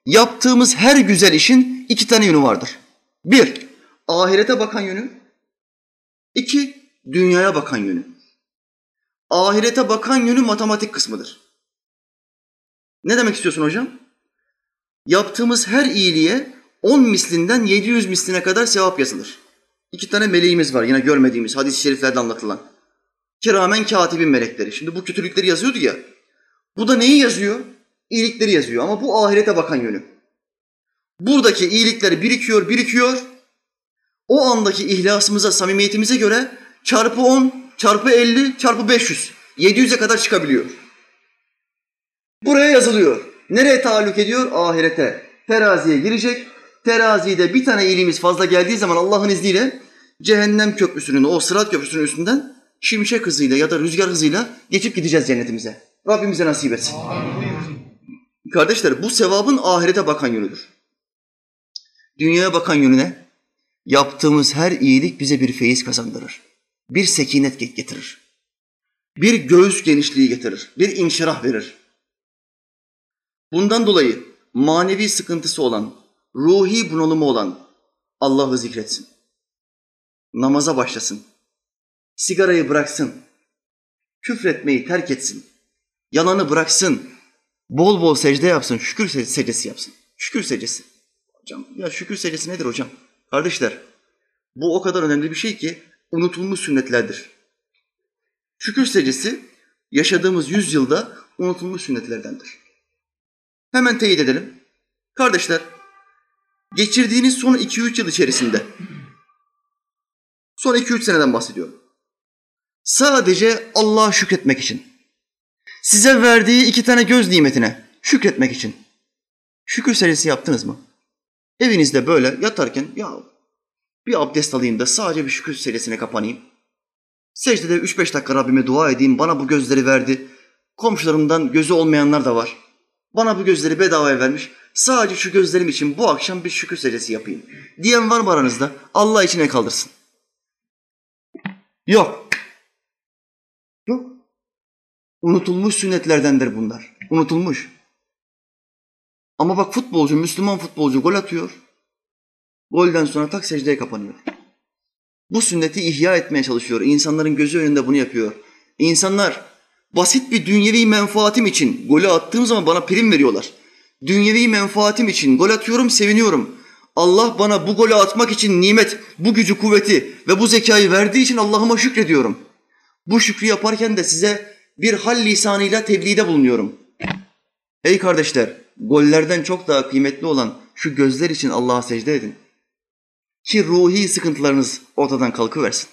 Yaptığımız her güzel işin iki tane yönü vardır. Bir, ahirete bakan yönü. İki, dünyaya bakan yönü. Ahirete bakan yönü matematik kısmıdır. Ne demek istiyorsun hocam? Yaptığımız her iyiliğe 10 mislinden 700 misline kadar sevap yazılır. İki tane meleğimiz var yine görmediğimiz hadis-i şeriflerde anlatılan. Kiramen katibin melekleri. Şimdi bu kötülükleri yazıyordu ya. Bu da neyi yazıyor? İyilikleri yazıyor ama bu ahirete bakan yönü. Buradaki iyilikler birikiyor, birikiyor. O andaki ihlasımıza, samimiyetimize göre çarpı 10, çarpı 50, çarpı 500. 700'e kadar çıkabiliyor. Buraya yazılıyor. Nereye taalluk ediyor? Ahirete. Teraziye girecek. Terazide bir tane iyiliğimiz fazla geldiği zaman Allah'ın izniyle cehennem köprüsünün, o sırat köprüsünün üstünden şimşek hızıyla ya da rüzgar hızıyla geçip gideceğiz cennetimize. Rabbimize nasip etsin. Kardeşler bu sevabın ahirete bakan yönüdür. Dünyaya bakan yönüne yaptığımız her iyilik bize bir feyiz kazandırır. Bir sekinet getirir. Bir göğüs genişliği getirir. Bir inşirah verir. Bundan dolayı manevi sıkıntısı olan, ruhi bunalımı olan Allah'ı zikretsin. Namaza başlasın. Sigarayı bıraksın. Küfretmeyi terk etsin. Yalanı bıraksın. Bol bol secde yapsın. Şükür secdesi yapsın. Şükür secdesi. Hocam ya şükür secdesi nedir hocam? Kardeşler bu o kadar önemli bir şey ki unutulmuş sünnetlerdir. Şükür secdesi yaşadığımız yüzyılda unutulmuş sünnetlerdendir. Hemen teyit edelim. Kardeşler, geçirdiğiniz son 2-3 yıl içerisinde, son 2-3 seneden bahsediyorum. Sadece Allah'a şükretmek için, size verdiği iki tane göz nimetine şükretmek için şükür serisi yaptınız mı? Evinizde böyle yatarken ya bir abdest alayım da sadece bir şükür serisine kapanayım. Secdede 3-5 dakika Rabbime dua edeyim. Bana bu gözleri verdi. Komşularımdan gözü olmayanlar da var. Bana bu gözleri bedavaya vermiş. Sadece şu gözlerim için bu akşam bir şükür secdesi yapayım. Diyen var mı aranızda? Allah içine kaldırsın. Yok. Yok. Unutulmuş sünnetlerdendir bunlar. Unutulmuş. Ama bak futbolcu, Müslüman futbolcu gol atıyor. Golden sonra tak secdeye kapanıyor. Bu sünneti ihya etmeye çalışıyor. İnsanların gözü önünde bunu yapıyor. İnsanlar basit bir dünyevi menfaatim için golü attığım zaman bana prim veriyorlar. Dünyevi menfaatim için gol atıyorum, seviniyorum. Allah bana bu golü atmak için nimet, bu gücü, kuvveti ve bu zekayı verdiği için Allah'ıma şükrediyorum. Bu şükrü yaparken de size bir hal lisanıyla tebliğde bulunuyorum. Ey kardeşler, gollerden çok daha kıymetli olan şu gözler için Allah'a secde edin. Ki ruhi sıkıntılarınız ortadan kalkıversin.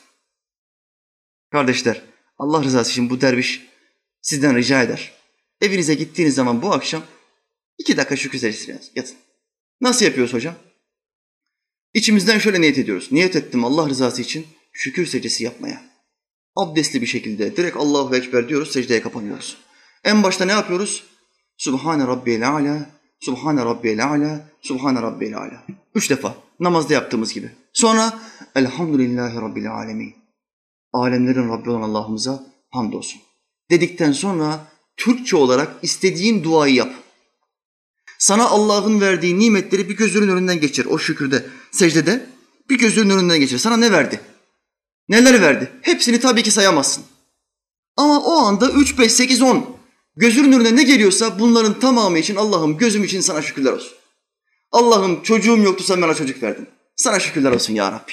Kardeşler, Allah rızası için bu derviş sizden rica eder. Evinize gittiğiniz zaman bu akşam iki dakika şükür secdesine yatın. Nasıl yapıyoruz hocam? İçimizden şöyle niyet ediyoruz. Niyet ettim Allah rızası için şükür secdesi yapmaya. Abdestli bir şekilde direkt Allahu Ekber diyoruz, secdeye kapanıyoruz. En başta ne yapıyoruz? Subhane Rabbiyel Ala, Subhane Rabbiyel Ala, Subhane Rabbiyel Ala. Üç defa namazda yaptığımız gibi. Sonra Elhamdülillahi Rabbil Alemin. Alemlerin Rabbi olan Allah'ımıza hamdolsun. Dedikten sonra Türkçe olarak istediğin duayı yap. Sana Allah'ın verdiği nimetleri bir gözünün önünden geçir. O şükürde, secdede bir gözünün önünden geçir. Sana ne verdi? Neler verdi? Hepsini tabii ki sayamazsın. Ama o anda 3, 5, 8, 10 gözünün önüne ne geliyorsa bunların tamamı için Allah'ım gözüm için sana şükürler olsun. Allah'ım çocuğum yoktu sen bana çocuk verdin. Sana şükürler olsun ya Rabbi.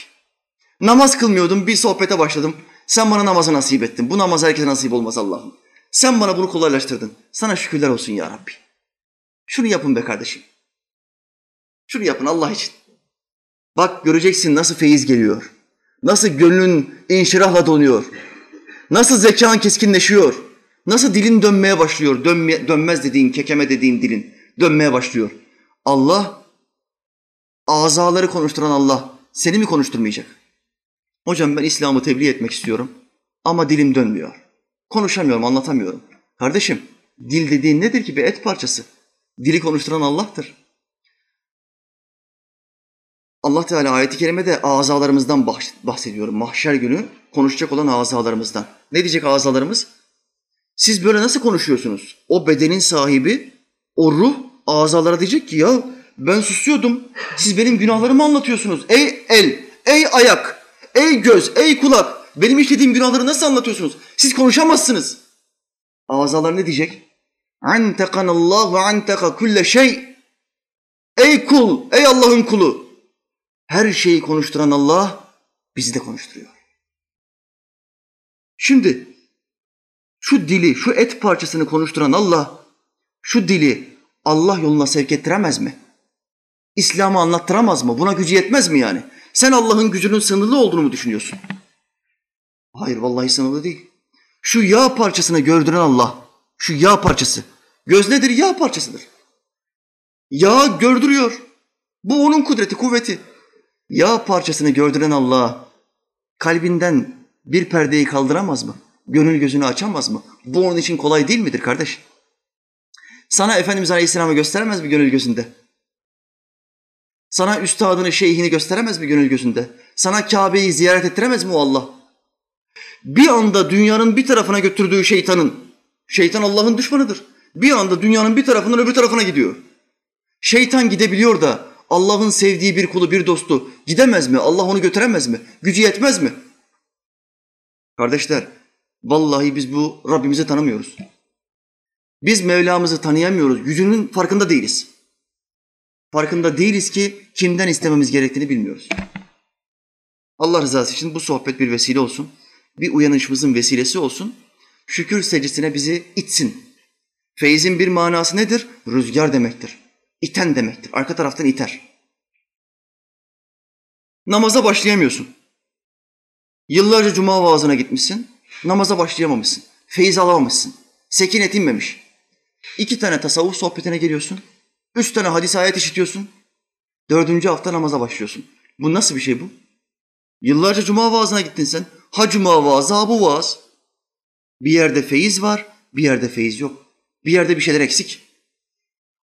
Namaz kılmıyordum bir sohbete başladım. Sen bana namazı nasip ettin. Bu namaz herkese nasip olmaz Allah'ım. Sen bana bunu kolaylaştırdın. Sana şükürler olsun ya Rabbi. Şunu yapın be kardeşim. Şunu yapın Allah için. Bak göreceksin nasıl feyiz geliyor. Nasıl gönlün inşirahla donuyor. Nasıl zekan keskinleşiyor. Nasıl dilin dönmeye başlıyor. Dönme, dönmez dediğin, kekeme dediğin dilin dönmeye başlıyor. Allah, azaları konuşturan Allah seni mi konuşturmayacak? Hocam ben İslam'ı tebliğ etmek istiyorum ama dilim dönmüyor. Konuşamıyorum, anlatamıyorum. Kardeşim, dil dediğin nedir ki bir et parçası? Dili konuşturan Allah'tır. Allah Teala ayeti kerimede azalarımızdan bahsediyor. Mahşer günü konuşacak olan azalarımızdan. Ne diyecek azalarımız? Siz böyle nasıl konuşuyorsunuz? O bedenin sahibi, o ruh azalara diyecek ki ya ben susuyordum. Siz benim günahlarımı anlatıyorsunuz. Ey el, ey ayak, ey göz, ey kulak. Benim işlediğim günahları nasıl anlatıyorsunuz? Siz konuşamazsınız. Azalar ne diyecek? Antekanallah ve anteka kulle şey. Ey kul, ey Allah'ın kulu. Her şeyi konuşturan Allah bizi de konuşturuyor. Şimdi şu dili, şu et parçasını konuşturan Allah şu dili Allah yoluna sevk ettiremez mi? İslam'ı anlattıramaz mı? Buna gücü yetmez mi yani? Sen Allah'ın gücünün sınırlı olduğunu mu düşünüyorsun? Hayır vallahi sınırlı değil. Şu yağ parçasını gördüren Allah, şu yağ parçası. Göz nedir? Yağ parçasıdır. Yağ gördürüyor. Bu onun kudreti, kuvveti. Yağ parçasını gördüren Allah kalbinden bir perdeyi kaldıramaz mı? Gönül gözünü açamaz mı? Bu onun için kolay değil midir kardeş? Sana Efendimiz Aleyhisselam'ı gösteremez mi gönül gözünde? Sana üstadını, şeyhini gösteremez mi gönül gözünde? Sana Kabe'yi ziyaret ettiremez mi o Allah? Bir anda dünyanın bir tarafına götürdüğü şeytanın, şeytan Allah'ın düşmanıdır. Bir anda dünyanın bir tarafından öbür tarafına gidiyor. Şeytan gidebiliyor da Allah'ın sevdiği bir kulu, bir dostu gidemez mi? Allah onu götüremez mi? Gücü yetmez mi? Kardeşler, vallahi biz bu Rabbimizi tanımıyoruz. Biz Mevlamızı tanıyamıyoruz, gücünün farkında değiliz. Farkında değiliz ki kimden istememiz gerektiğini bilmiyoruz. Allah rızası için bu sohbet bir vesile olsun. Bir uyanışımızın vesilesi olsun. Şükür secdesine bizi itsin. Feyzin bir manası nedir? Rüzgar demektir. İten demektir. Arka taraftan iter. Namaza başlayamıyorsun. Yıllarca cuma vaazına gitmişsin. Namaza başlayamamışsın. Feyiz alamamışsın. Sekinet inmemiş. İki tane tasavvuf sohbetine geliyorsun. Üç tane hadis ayet işitiyorsun. Dördüncü hafta namaza başlıyorsun. Bu nasıl bir şey bu? Yıllarca cuma vaazına gittin sen. Ha cuma vaazı, ha bu vaaz. Bir yerde feyiz var, bir yerde feyiz yok. Bir yerde bir şeyler eksik.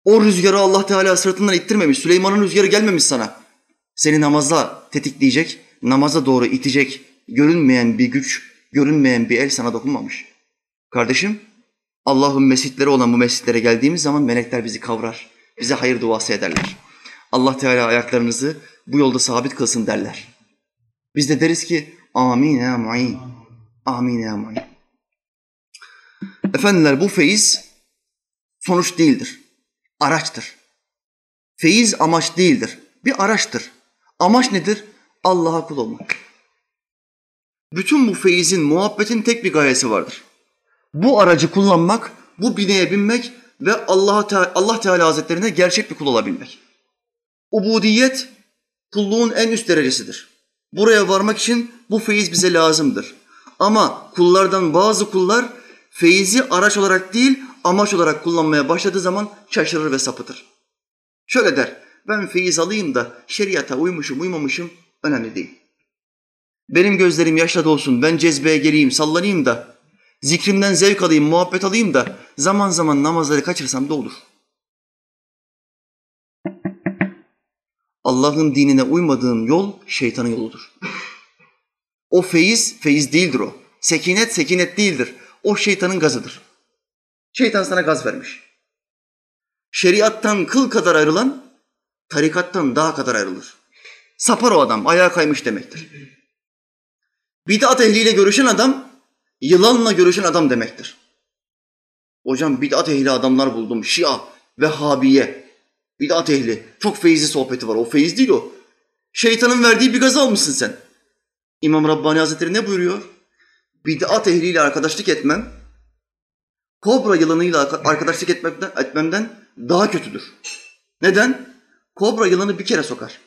O rüzgarı Allah Teala sırtından ittirmemiş. Süleyman'ın rüzgarı gelmemiş sana. Seni namaza tetikleyecek, namaza doğru itecek, görünmeyen bir güç, görünmeyen bir el sana dokunmamış. Kardeşim, Allah'ın mescitleri olan bu mescitlere geldiğimiz zaman melekler bizi kavrar. Bize hayır duası ederler. Allah Teala ayaklarınızı bu yolda sabit kılsın derler. Biz de deriz ki amin ya mu'in. Amin ya mu'in. Efendiler bu feyiz sonuç değildir. Araçtır. Feyiz amaç değildir. Bir araçtır. Amaç nedir? Allah'a kul olmak. Bütün bu feyizin, muhabbetin tek bir gayesi vardır. Bu aracı kullanmak, bu bineye binmek ve Allah Teala, Allah Teala Hazretlerine gerçek bir kul olabilmek. Ubudiyet kulluğun en üst derecesidir. Buraya varmak için bu feyiz bize lazımdır. Ama kullardan bazı kullar feyizi araç olarak değil amaç olarak kullanmaya başladığı zaman şaşırır ve sapıtır. Şöyle der, ben feyiz alayım da şeriata uymuşum uymamışım önemli değil. Benim gözlerim yaşla dolsun, ben cezbeye geleyim, sallanayım da Zikrimden zevk alayım, muhabbet alayım da zaman zaman namazları kaçırsam da olur. Allah'ın dinine uymadığın yol şeytanın yoludur. O feyiz, feyiz değildir o. Sekinet, sekinet değildir. O şeytanın gazıdır. Şeytan sana gaz vermiş. Şeriattan kıl kadar ayrılan, tarikattan daha kadar ayrılır. Sapar o adam, ayağa kaymış demektir. Bid'at ehliyle görüşen adam, yılanla görüşen adam demektir. Hocam bid'at ehli adamlar buldum. Şia, Vehhabiye, bid'at ehli. Çok feyizli sohbeti var. O feyiz değil o. Şeytanın verdiği bir gaz almışsın sen. İmam Rabbani Hazretleri ne buyuruyor? Bid'at ehliyle arkadaşlık etmem, kobra yılanıyla arkadaşlık etmemden, etmemden daha kötüdür. Neden? Kobra yılanı bir kere sokar.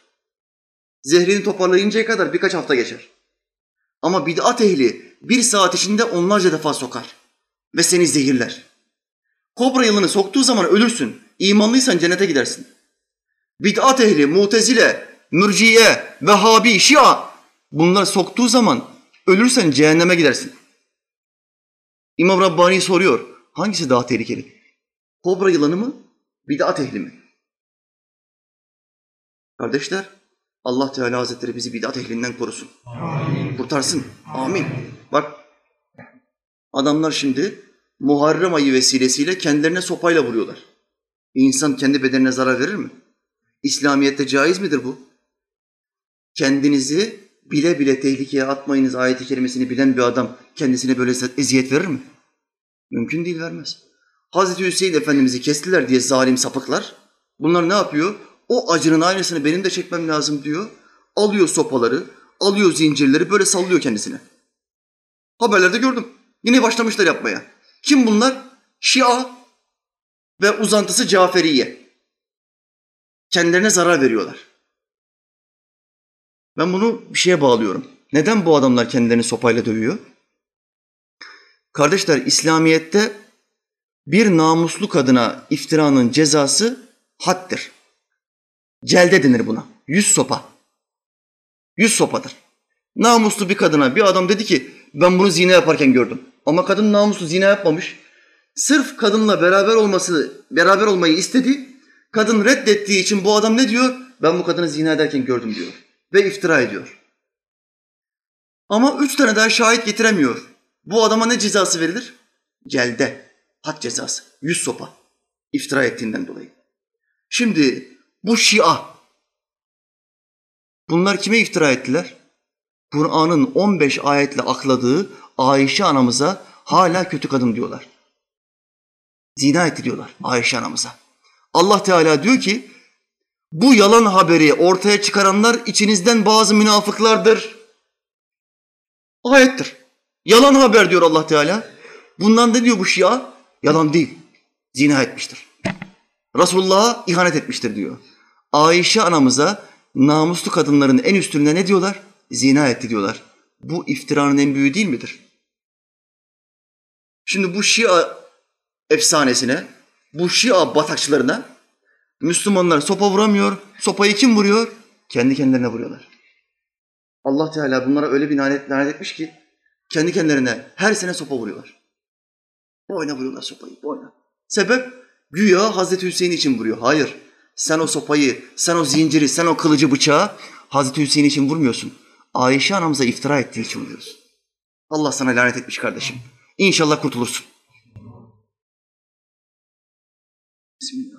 Zehrini toparlayıncaya kadar birkaç hafta geçer. Ama bid'at ehli bir saat içinde onlarca defa sokar ve seni zehirler. Kobra yılanı soktuğu zaman ölürsün. İmanlıysan cennete gidersin. Bid'at ehli, mutezile, mürciye, vehhabi, şia bunlar soktuğu zaman ölürsen cehenneme gidersin. İmam Rabbani soruyor. Hangisi daha tehlikeli? Kobra yılanı mı? Bid'at ehli mi? Kardeşler, Allah Teala Hazretleri bizi bid'at ehlinden korusun. Amin. Kurtarsın. Amin. Bak, adamlar şimdi Muharrem ayı vesilesiyle kendilerine sopayla vuruyorlar. İnsan kendi bedenine zarar verir mi? İslamiyet'te caiz midir bu? Kendinizi bile bile tehlikeye atmayınız ayeti kerimesini bilen bir adam kendisine böyle eziyet verir mi? Mümkün değil vermez. Hazreti Hüseyin Efendimiz'i kestiler diye zalim sapıklar. Bunlar ne yapıyor? O acının aynısını benim de çekmem lazım diyor. Alıyor sopaları, alıyor zincirleri böyle sallıyor kendisine. Haberlerde gördüm. Yine başlamışlar yapmaya. Kim bunlar? Şia ve uzantısı Caferiye. Kendilerine zarar veriyorlar. Ben bunu bir şeye bağlıyorum. Neden bu adamlar kendilerini sopayla dövüyor? Kardeşler İslamiyet'te bir namuslu kadına iftiranın cezası haddir. Celde denir buna. Yüz sopa. Yüz sopadır. Namuslu bir kadına bir adam dedi ki ben bunu zina yaparken gördüm. Ama kadın namuslu zina yapmamış. Sırf kadınla beraber olması, beraber olmayı istedi. Kadın reddettiği için bu adam ne diyor? Ben bu kadını zina ederken gördüm diyor. Ve iftira ediyor. Ama üç tane daha şahit getiremiyor. Bu adama ne cezası verilir? Celde. Had cezası. Yüz sopa. İftira ettiğinden dolayı. Şimdi bu Şia. Bunlar kime iftira ettiler? Kur'an'ın 15 ayetle akladığı Ayşe anamıza hala kötü kadın diyorlar. Zina etti diyorlar Ayşe anamıza. Allah Teala diyor ki bu yalan haberi ortaya çıkaranlar içinizden bazı münafıklardır. Ayettir. Yalan haber diyor Allah Teala. Bundan ne diyor bu Şia? Yalan değil. Zina etmiştir. Resulullah'a ihanet etmiştir diyor. Ayşe anamıza namuslu kadınların en üstünde ne diyorlar? Zina etti diyorlar. Bu iftiranın en büyüğü değil midir? Şimdi bu Şia efsanesine, bu Şia batakçılarına Müslümanlar sopa vuramıyor. Sopayı kim vuruyor? Kendi kendilerine vuruyorlar. Allah Teala bunlara öyle bir lanet, lanet etmiş ki kendi kendilerine her sene sopa vuruyorlar. Boyna vuruyorlar sopayı, boyna. Sebep güya Hazreti Hüseyin için vuruyor. Hayır. Sen o sopayı, sen o zinciri, sen o kılıcı bıçağı Hazreti Hüseyin için vurmuyorsun. Ayşe anamıza iftira ettiği için vuruyorsun. Allah sana lanet etmiş kardeşim. İnşallah kurtulursun. Bismillah.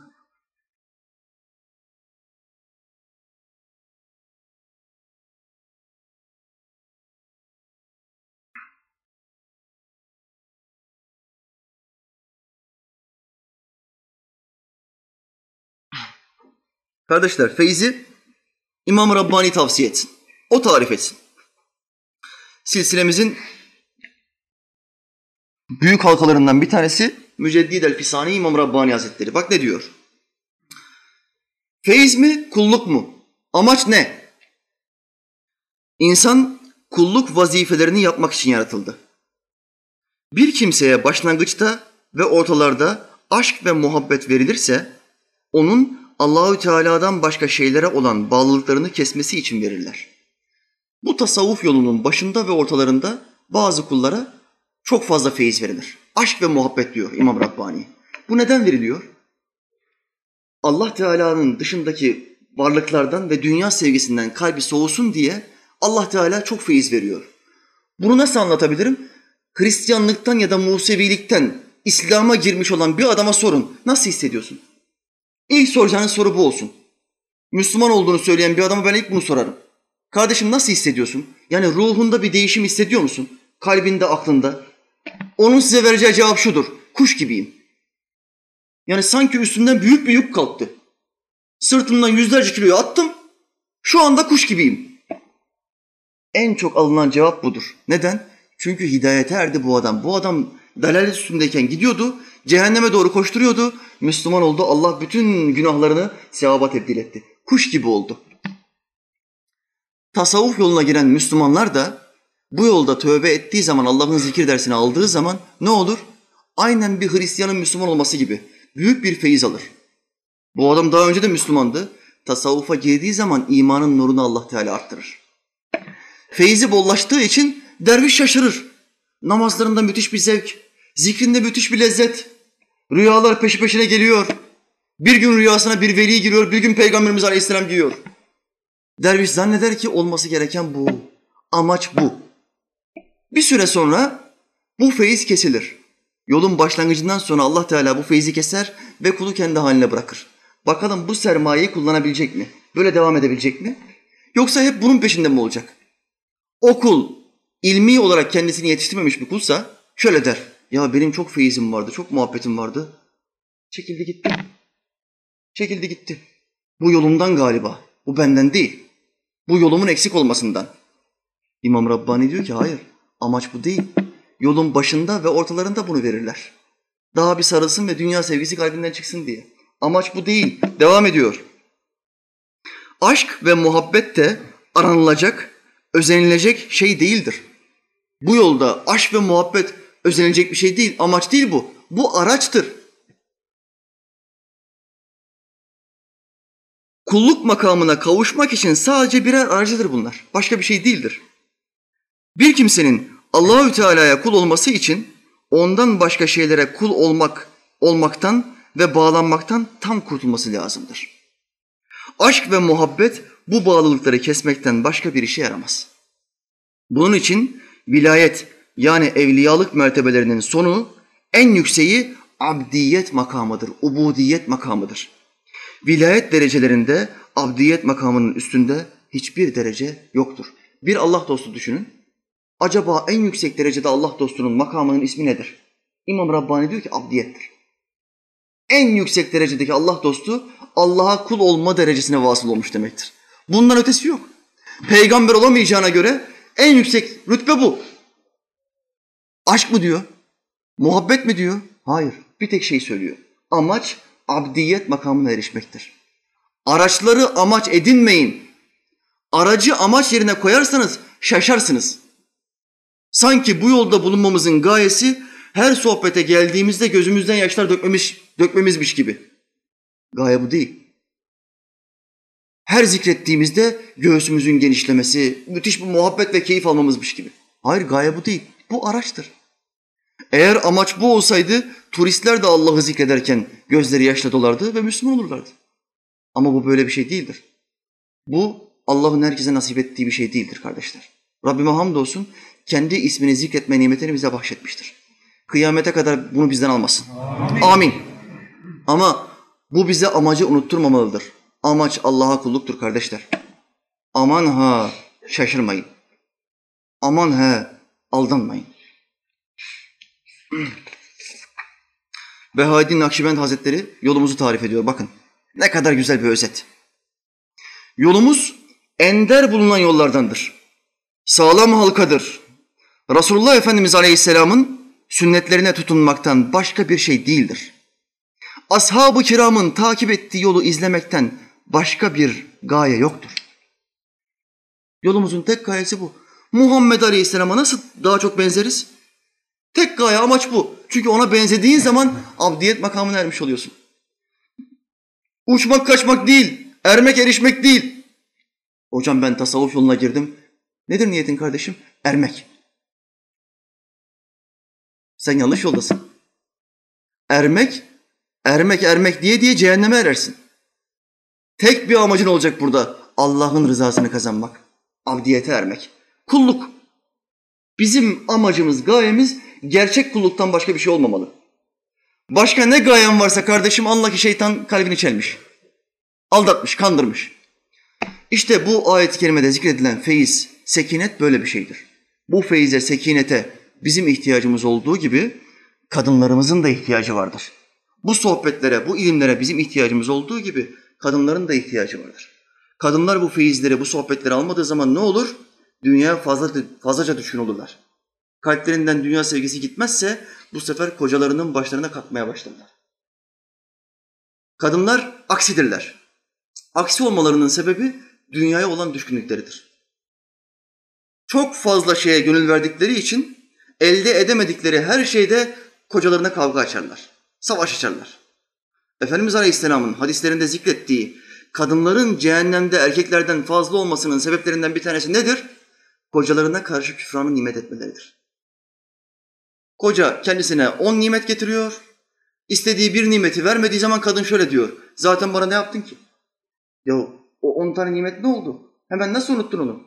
Kardeşler feyzi İmam Rabbani tavsiye etsin. O tarif etsin. Silsilemizin büyük halkalarından bir tanesi Müceddid el-Fisani İmam Rabbani Hazretleri. Bak ne diyor? Feyiz mi, kulluk mu? Amaç ne? İnsan kulluk vazifelerini yapmak için yaratıldı. Bir kimseye başlangıçta ve ortalarda aşk ve muhabbet verilirse onun Allahü Teala'dan başka şeylere olan bağlılıklarını kesmesi için verirler. Bu tasavvuf yolunun başında ve ortalarında bazı kullara çok fazla feyiz verilir. Aşk ve muhabbet diyor İmam Rabbani. Bu neden veriliyor? Allah Teala'nın dışındaki varlıklardan ve dünya sevgisinden kalbi soğusun diye Allah Teala çok feyiz veriyor. Bunu nasıl anlatabilirim? Hristiyanlıktan ya da Musevilikten İslam'a girmiş olan bir adama sorun. Nasıl hissediyorsun? İlk soracağınız soru bu olsun. Müslüman olduğunu söyleyen bir adama ben ilk bunu sorarım. Kardeşim nasıl hissediyorsun? Yani ruhunda bir değişim hissediyor musun? Kalbinde, aklında. Onun size vereceği cevap şudur. Kuş gibiyim. Yani sanki üstümden büyük bir yük kalktı. Sırtımdan yüzlerce kiloyu attım. Şu anda kuş gibiyim. En çok alınan cevap budur. Neden? Çünkü hidayete erdi bu adam. Bu adam dalalet üstündeyken gidiyordu. Cehenneme doğru koşturuyordu. Müslüman oldu. Allah bütün günahlarını sevaba tebdil etti. Kuş gibi oldu. Tasavvuf yoluna giren Müslümanlar da bu yolda tövbe ettiği zaman Allah'ın zikir dersini aldığı zaman ne olur? Aynen bir Hristiyanın Müslüman olması gibi büyük bir feyiz alır. Bu adam daha önce de Müslümandı. Tasavvufa girdiği zaman imanın nurunu Allah Teala arttırır. Feyzi bollaştığı için derviş şaşırır. Namazlarında müthiş bir zevk, zikrinde müthiş bir lezzet. Rüyalar peşi peşine geliyor. Bir gün rüyasına bir veli giriyor, bir gün Peygamberimiz Aleyhisselam giriyor. Derviş zanneder ki olması gereken bu. Amaç bu. Bir süre sonra bu feyiz kesilir. Yolun başlangıcından sonra Allah Teala bu feyzi keser ve kulu kendi haline bırakır. Bakalım bu sermayeyi kullanabilecek mi? Böyle devam edebilecek mi? Yoksa hep bunun peşinde mi olacak? O kul ilmi olarak kendisini yetiştirmemiş bir kulsa şöyle der. Ya benim çok feyizim vardı, çok muhabbetim vardı. Çekildi gitti. Çekildi gitti. Bu yolumdan galiba. Bu benden değil. Bu yolumun eksik olmasından. İmam Rabbani diyor ki hayır. Amaç bu değil. Yolun başında ve ortalarında bunu verirler. Daha bir sarılsın ve dünya sevgisi kalbinden çıksın diye. Amaç bu değil. Devam ediyor. Aşk ve muhabbet de aranılacak, özenilecek şey değildir. Bu yolda aşk ve muhabbet özenilecek bir şey değil, amaç değil bu. Bu araçtır. Kulluk makamına kavuşmak için sadece birer aracıdır bunlar. Başka bir şey değildir. Bir kimsenin Allahü Teala'ya kul olması için ondan başka şeylere kul olmak olmaktan ve bağlanmaktan tam kurtulması lazımdır. Aşk ve muhabbet bu bağlılıkları kesmekten başka bir işe yaramaz. Bunun için vilayet yani evliyalık mertebelerinin sonu en yükseği abdiyet makamıdır, ubudiyet makamıdır. Vilayet derecelerinde abdiyet makamının üstünde hiçbir derece yoktur. Bir Allah dostu düşünün. Acaba en yüksek derecede Allah dostunun makamının ismi nedir? İmam Rabbani diyor ki abdiyettir. En yüksek derecedeki Allah dostu Allah'a kul olma derecesine vasıl olmuş demektir. Bundan ötesi yok. Peygamber olamayacağına göre en yüksek rütbe bu. Aşk mı diyor? Muhabbet mi diyor? Hayır. Bir tek şey söylüyor. Amaç abdiyet makamına erişmektir. Araçları amaç edinmeyin. Aracı amaç yerine koyarsanız şaşarsınız. Sanki bu yolda bulunmamızın gayesi her sohbete geldiğimizde gözümüzden yaşlar dökmemiş, dökmemizmiş gibi. Gaye bu değil. Her zikrettiğimizde göğsümüzün genişlemesi, müthiş bir muhabbet ve keyif almamızmış gibi. Hayır gaye bu değil. Bu araçtır. Eğer amaç bu olsaydı turistler de Allah'ı zikrederken gözleri yaşla dolardı ve Müslüman olurlardı. Ama bu böyle bir şey değildir. Bu Allah'ın herkese nasip ettiği bir şey değildir kardeşler. Rabbime hamdolsun kendi ismini zikretme nimetini bize bahşetmiştir. Kıyamete kadar bunu bizden almasın. Amin. Amin. Ama bu bize amacı unutturmamalıdır. Amaç Allah'a kulluktur kardeşler. Aman ha şaşırmayın. Aman ha aldanmayın. Behaeddin Nakşibend Hazretleri yolumuzu tarif ediyor. Bakın ne kadar güzel bir özet. Yolumuz ender bulunan yollardandır. Sağlam halkadır. Resulullah Efendimiz Aleyhisselam'ın sünnetlerine tutunmaktan başka bir şey değildir. Ashab-ı kiramın takip ettiği yolu izlemekten başka bir gaye yoktur. Yolumuzun tek gayesi bu. Muhammed Aleyhisselam'a nasıl daha çok benzeriz? Tek gaye amaç bu. Çünkü ona benzediğin zaman abdiyet makamına ermiş oluyorsun. Uçmak kaçmak değil, ermek erişmek değil. Hocam ben tasavvuf yoluna girdim. Nedir niyetin kardeşim? Ermek. Sen yanlış yoldasın. Ermek, ermek ermek diye diye cehenneme erersin. Tek bir amacın olacak burada. Allah'ın rızasını kazanmak. Abdiyete ermek. Kulluk. Bizim amacımız, gayemiz gerçek kulluktan başka bir şey olmamalı. Başka ne gayen varsa kardeşim anla ki şeytan kalbini çelmiş. Aldatmış, kandırmış. İşte bu ayet-i kerimede zikredilen feyiz, sekinet böyle bir şeydir. Bu feyize, sekinete bizim ihtiyacımız olduğu gibi kadınlarımızın da ihtiyacı vardır. Bu sohbetlere, bu ilimlere bizim ihtiyacımız olduğu gibi kadınların da ihtiyacı vardır. Kadınlar bu feyizleri, bu sohbetleri almadığı zaman ne olur? Dünya fazla, fazlaca düşkün olurlar. Kalplerinden dünya sevgisi gitmezse bu sefer kocalarının başlarına kalkmaya başlarlar. Kadınlar aksidirler. Aksi olmalarının sebebi dünyaya olan düşkünlükleridir. Çok fazla şeye gönül verdikleri için elde edemedikleri her şeyde kocalarına kavga açarlar. Savaş açarlar. Efendimiz Aleyhisselam'ın hadislerinde zikrettiği kadınların cehennemde erkeklerden fazla olmasının sebeplerinden bir tanesi nedir? Kocalarına karşı küfranı nimet etmeleridir. Koca kendisine on nimet getiriyor. İstediği bir nimeti vermediği zaman kadın şöyle diyor. Zaten bana ne yaptın ki? Ya o on tane nimet ne oldu? Hemen nasıl unuttun onu?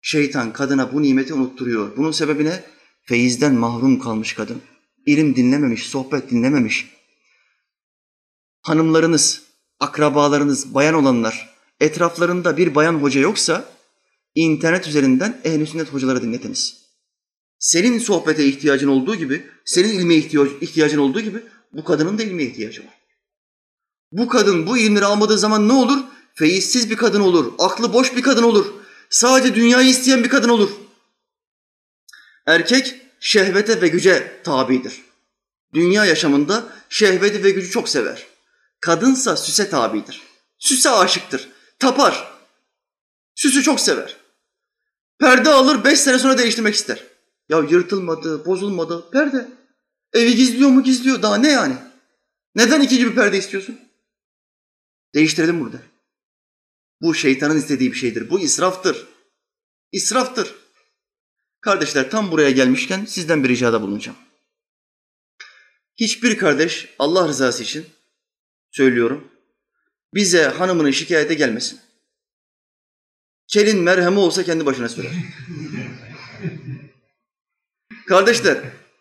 Şeytan kadına bu nimeti unutturuyor. Bunun sebebi ne? Feyizden mahrum kalmış kadın. İlim dinlememiş, sohbet dinlememiş. Hanımlarınız, akrabalarınız, bayan olanlar, etraflarında bir bayan hoca yoksa internet üzerinden ehl sünnet hocaları dinletiniz. Senin sohbete ihtiyacın olduğu gibi, senin ilme ihtiyacın olduğu gibi bu kadının da ilme ihtiyacı var. Bu kadın bu ilimleri almadığı zaman ne olur? Feyizsiz bir kadın olur, aklı boş bir kadın olur. Sadece dünyayı isteyen bir kadın olur. Erkek şehvete ve güce tabidir. Dünya yaşamında şehveti ve gücü çok sever. Kadınsa süse tabidir. Süse aşıktır, tapar. Süsü çok sever. Perde alır beş sene sonra değiştirmek ister. Ya yırtılmadı, bozulmadı, perde. Evi gizliyor mu gizliyor, daha ne yani? Neden ikinci bir perde istiyorsun? Değiştirelim burada. Bu şeytanın istediği bir şeydir. Bu israftır. İsraftır. Kardeşler tam buraya gelmişken sizden bir ricada bulunacağım. Hiçbir kardeş Allah rızası için söylüyorum bize hanımının şikayete gelmesin. Kelin merhemi olsa kendi başına sürer. Kardeşler,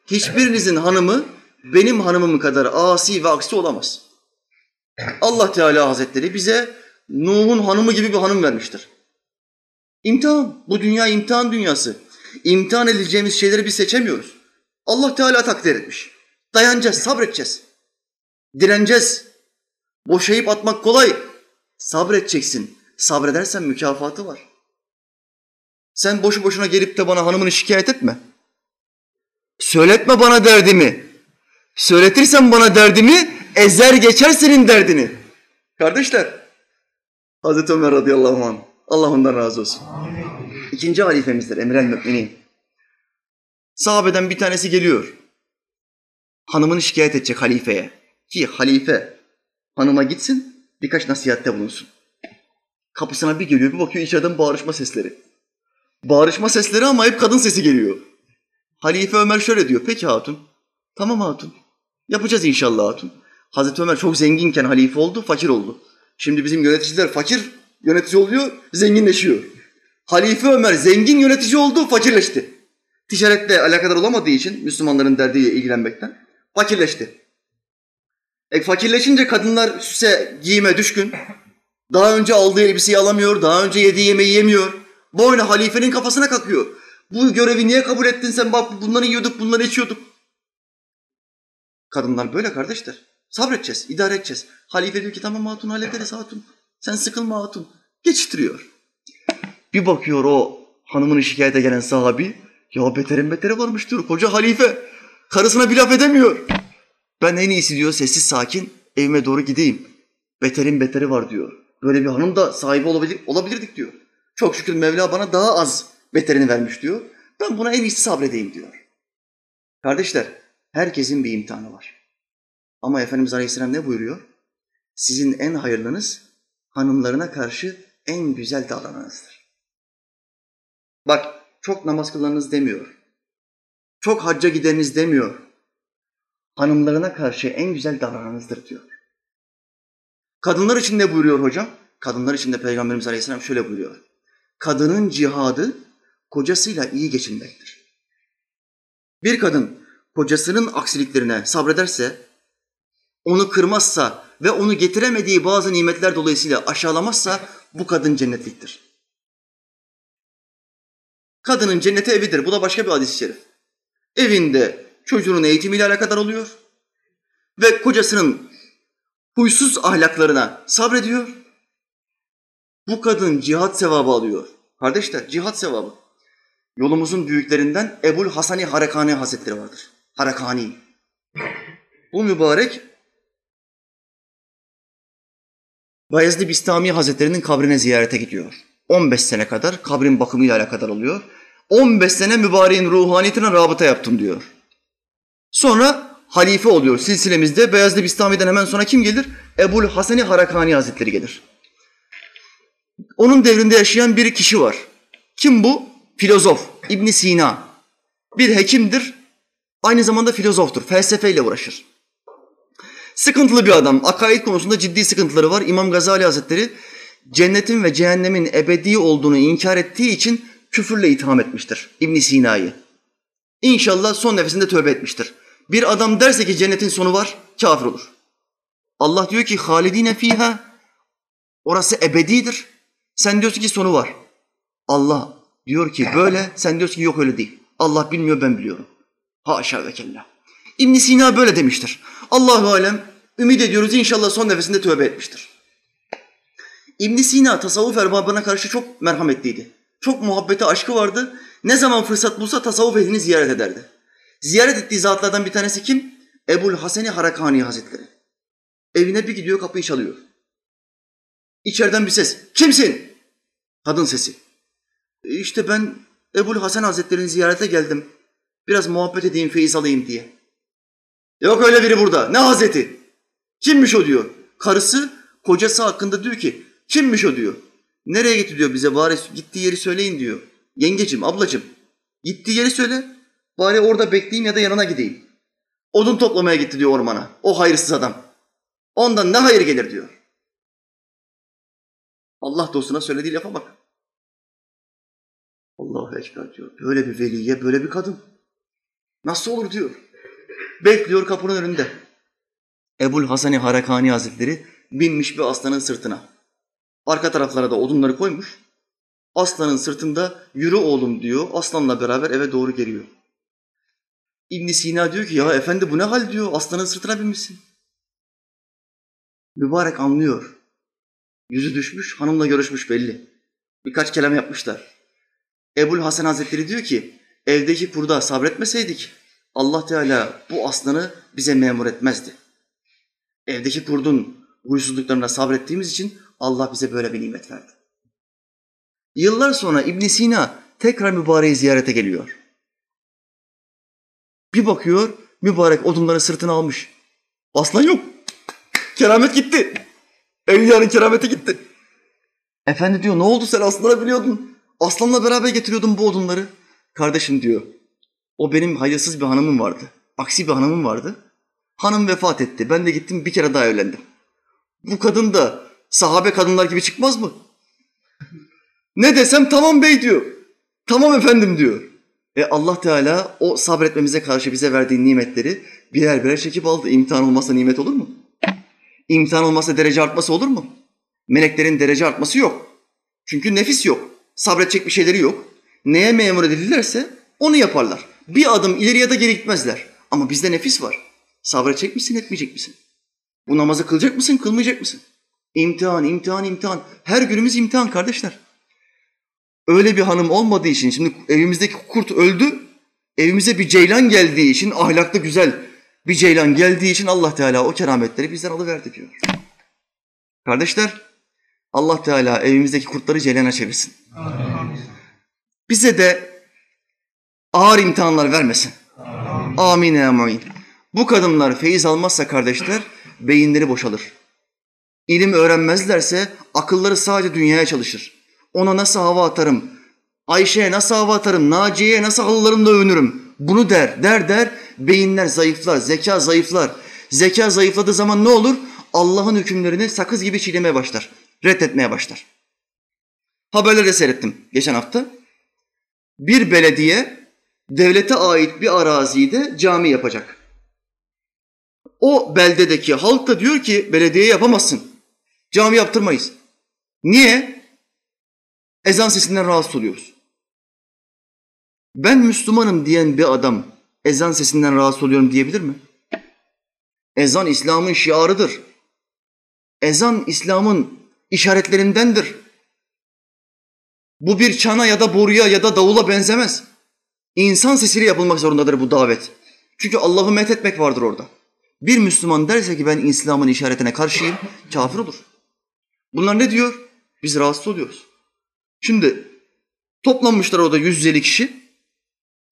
hiçbirinizin hanımı benim hanımım kadar asi ve aksi olamaz. Allah Teala Hazretleri bize Nuh'un hanımı gibi bir hanım vermiştir. İmtihan, bu dünya imtihan dünyası. İmtihan edileceğimiz şeyleri biz seçemiyoruz. Allah Teala takdir etmiş. Dayanacağız, sabredeceğiz. Direneceğiz. Boşayıp atmak kolay. Sabredeceksin. Sabredersen mükafatı var. Sen boşu boşuna gelip de bana hanımını şikayet etme. Söyletme bana derdimi. Söyletirsen bana derdimi, ezer geçer senin derdini. Kardeşler, Hazreti Ömer radıyallahu anh, Allah ondan razı olsun. İkinci halifemizdir, emrel müminin. Sahabeden bir tanesi geliyor. Hanımını şikayet edecek halifeye. Ki halife hanıma gitsin, birkaç nasihatte bulunsun. Kapısına bir geliyor, bir bakıyor içeriden bağırışma sesleri. Bağırışma sesleri ama hep kadın sesi geliyor. Halife Ömer şöyle diyor, peki hatun, tamam hatun, yapacağız inşallah hatun. Hazreti Ömer çok zenginken halife oldu, fakir oldu. Şimdi bizim yöneticiler fakir yönetici oluyor, zenginleşiyor. Halife Ömer zengin yönetici oldu, fakirleşti. Ticaretle alakadar olamadığı için Müslümanların derdiyle ilgilenmekten fakirleşti. E fakirleşince kadınlar süse, giyime düşkün. Daha önce aldığı elbiseyi alamıyor, daha önce yediği yemeği yemiyor. Boynu halifenin kafasına kalkıyor. Bu görevi niye kabul ettin sen? Bak bunları yiyorduk, bunları içiyorduk. Kadınlar böyle kardeşler. Sabredeceğiz, idare edeceğiz. Halife diyor ki tamam hatun hallederiz hatun. Sen sıkılma hatun. Geçiştiriyor. Bir bakıyor o hanımını şikayete gelen sahabi. Ya beterin beteri varmış diyor. Koca halife. Karısına bir laf edemiyor. Ben en iyisi diyor sessiz sakin evime doğru gideyim. Beterin beteri var diyor. Böyle bir hanım da sahibi olabilir, olabilirdik diyor. Çok şükür Mevla bana daha az beterini vermiş diyor. Ben buna en iyisi sabredeyim diyor. Kardeşler, herkesin bir imtihanı var. Ama Efendimiz Aleyhisselam ne buyuruyor? Sizin en hayırlınız hanımlarına karşı en güzel davrananızdır. Bak çok namaz kılanınız demiyor. çok hacca gideriniz demiyor. Hanımlarına karşı en güzel davranınızdır diyor. Kadınlar için ne buyuruyor hocam? Kadınlar için de Peygamberimiz Aleyhisselam şöyle buyuruyor. Kadının cihadı kocasıyla iyi geçinmektir. Bir kadın kocasının aksiliklerine sabrederse, onu kırmazsa ve onu getiremediği bazı nimetler dolayısıyla aşağılamazsa bu kadın cennetliktir. Kadının cenneti evidir. Bu da başka bir hadis-i şerif. Evinde çocuğunun eğitimiyle alakadar oluyor ve kocasının huysuz ahlaklarına sabrediyor. Bu kadın cihat sevabı alıyor. Kardeşler cihat sevabı. Yolumuzun büyüklerinden Ebul Hasani Harekani Hazretleri vardır. Harekani. Bu mübarek Bayezid Bistami Hazretleri'nin kabrine ziyarete gidiyor. 15 sene kadar kabrin bakımıyla alakadar oluyor. 15 sene mübareğin ruhaniyetine rabıta yaptım diyor. Sonra halife oluyor silsilemizde. Beyazlı Bistami'den hemen sonra kim gelir? Ebul Haseni Harakani Hazretleri gelir. Onun devrinde yaşayan bir kişi var. Kim bu? Filozof İbn Sina. Bir hekimdir, aynı zamanda filozoftur, felsefeyle uğraşır. Sıkıntılı bir adam, akaid konusunda ciddi sıkıntıları var. İmam Gazali Hazretleri cennetin ve cehennemin ebedi olduğunu inkar ettiği için küfürle itham etmiştir İbn Sina'yı. İnşallah son nefesinde tövbe etmiştir. Bir adam derse ki cennetin sonu var, kafir olur. Allah diyor ki halidine fiha orası ebedidir. Sen diyorsun ki sonu var. Allah diyor ki böyle, sen diyorsun ki yok öyle değil. Allah bilmiyor ben biliyorum. Haşa ve kella. ibn Sina böyle demiştir. Allahu alem ümit ediyoruz inşallah son nefesinde tövbe etmiştir. ibn Sina tasavvuf erbabına karşı çok merhametliydi. Çok muhabbeti, aşkı vardı. Ne zaman fırsat bulsa tasavvuf ehlini ziyaret ederdi. Ziyaret ettiği zatlardan bir tanesi kim? Ebul Haseni Harakani Hazretleri. Evine bir gidiyor kapıyı çalıyor. İçeriden bir ses. Kimsin? Kadın sesi. E işte ben Ebul Hasan Hazretleri'ni ziyarete geldim. Biraz muhabbet edeyim, feyiz alayım diye. Yok öyle biri burada. Ne hazreti? Kimmiş o diyor. Karısı kocası hakkında diyor ki kimmiş o diyor. Nereye gitti diyor bize bari gittiği yeri söyleyin diyor. Yengecim, ablacım gittiği yeri söyle. Bari orada bekleyeyim ya da yanına gideyim. Odun toplamaya gitti diyor ormana. O hayırsız adam. Ondan ne hayır gelir diyor. Allah dostuna söylediği lafa bak. Allahu Ekber diyor. Böyle bir veliye böyle bir kadın. Nasıl olur diyor. Bekliyor kapının önünde. Ebul Hasani Harakani Hazretleri binmiş bir aslanın sırtına. Arka taraflara da odunları koymuş. Aslanın sırtında yürü oğlum diyor. Aslanla beraber eve doğru geliyor. İbn Sina diyor ki ya efendi bu ne hal diyor. Aslanın sırtına binmişsin. Mübarek anlıyor. Yüzü düşmüş, hanımla görüşmüş belli. Birkaç kelam yapmışlar. Ebul Hasan Hazretleri diyor ki, evdeki kurda sabretmeseydik Allah Teala bu aslanı bize memur etmezdi. Evdeki kurdun huysuzluklarına sabrettiğimiz için Allah bize böyle bir nimet verdi. Yıllar sonra İbn Sina tekrar mübareği ziyarete geliyor. Bir bakıyor, mübarek odunları sırtına almış. Aslan yok. Keramet gitti. Evliyanın kerameti gitti. Efendi diyor ne oldu sen aslanı biliyordun. Aslanla beraber getiriyordun bu odunları. Kardeşim diyor. O benim hayırsız bir hanımım vardı. Aksi bir hanımım vardı. Hanım vefat etti. Ben de gittim bir kere daha evlendim. Bu kadın da sahabe kadınlar gibi çıkmaz mı? Ne desem tamam bey diyor. Tamam efendim diyor. E Allah Teala o sabretmemize karşı bize verdiği nimetleri birer birer çekip aldı. İmtihan olmasa nimet olur mu? İmtihan olmasa derece artması olur mu? Meleklerin derece artması yok. Çünkü nefis yok. Sabredecek bir şeyleri yok. Neye memur edilirlerse onu yaparlar. Bir adım ileri ya da geri gitmezler. Ama bizde nefis var. Sabredecek misin, etmeyecek misin? Bu namazı kılacak mısın, kılmayacak mısın? İmtihan, imtihan, imtihan. Her günümüz imtihan kardeşler. Öyle bir hanım olmadığı için, şimdi evimizdeki kurt öldü, evimize bir ceylan geldiği için, ahlaklı güzel bir ceylan geldiği için Allah Teala o kerametleri bizden alıverdi diyor. Kardeşler, Allah Teala evimizdeki kurtları ceylana çevirsin. Bize de ağır imtihanlar vermesin. Amin. Amin. Bu kadınlar feyiz almazsa kardeşler, beyinleri boşalır. İlim öğrenmezlerse akılları sadece dünyaya çalışır. Ona nasıl hava atarım, Ayşe'ye nasıl hava atarım, Naciye'ye nasıl halılarımla övünürüm. bunu der, der der, beyinler zayıflar, zeka zayıflar. Zeka zayıfladığı zaman ne olur? Allah'ın hükümlerini sakız gibi çiğnemeye başlar, reddetmeye başlar. Haberlerde seyrettim geçen hafta. Bir belediye devlete ait bir arazide cami yapacak. O beldedeki halk da diyor ki belediye yapamazsın. Cami yaptırmayız. Niye? Ezan sesinden rahatsız oluyoruz. Ben Müslümanım diyen bir adam ezan sesinden rahatsız oluyorum diyebilir mi? Ezan İslam'ın şiarıdır. Ezan İslam'ın işaretlerindendir. Bu bir çana ya da boruya ya da davula benzemez. İnsan sesiyle yapılmak zorundadır bu davet. Çünkü Allah'ı methetmek vardır orada. Bir Müslüman derse ki ben İslam'ın işaretine karşıyım, kafir olur. Bunlar ne diyor? Biz rahatsız oluyoruz. Şimdi toplanmışlar orada 150 kişi.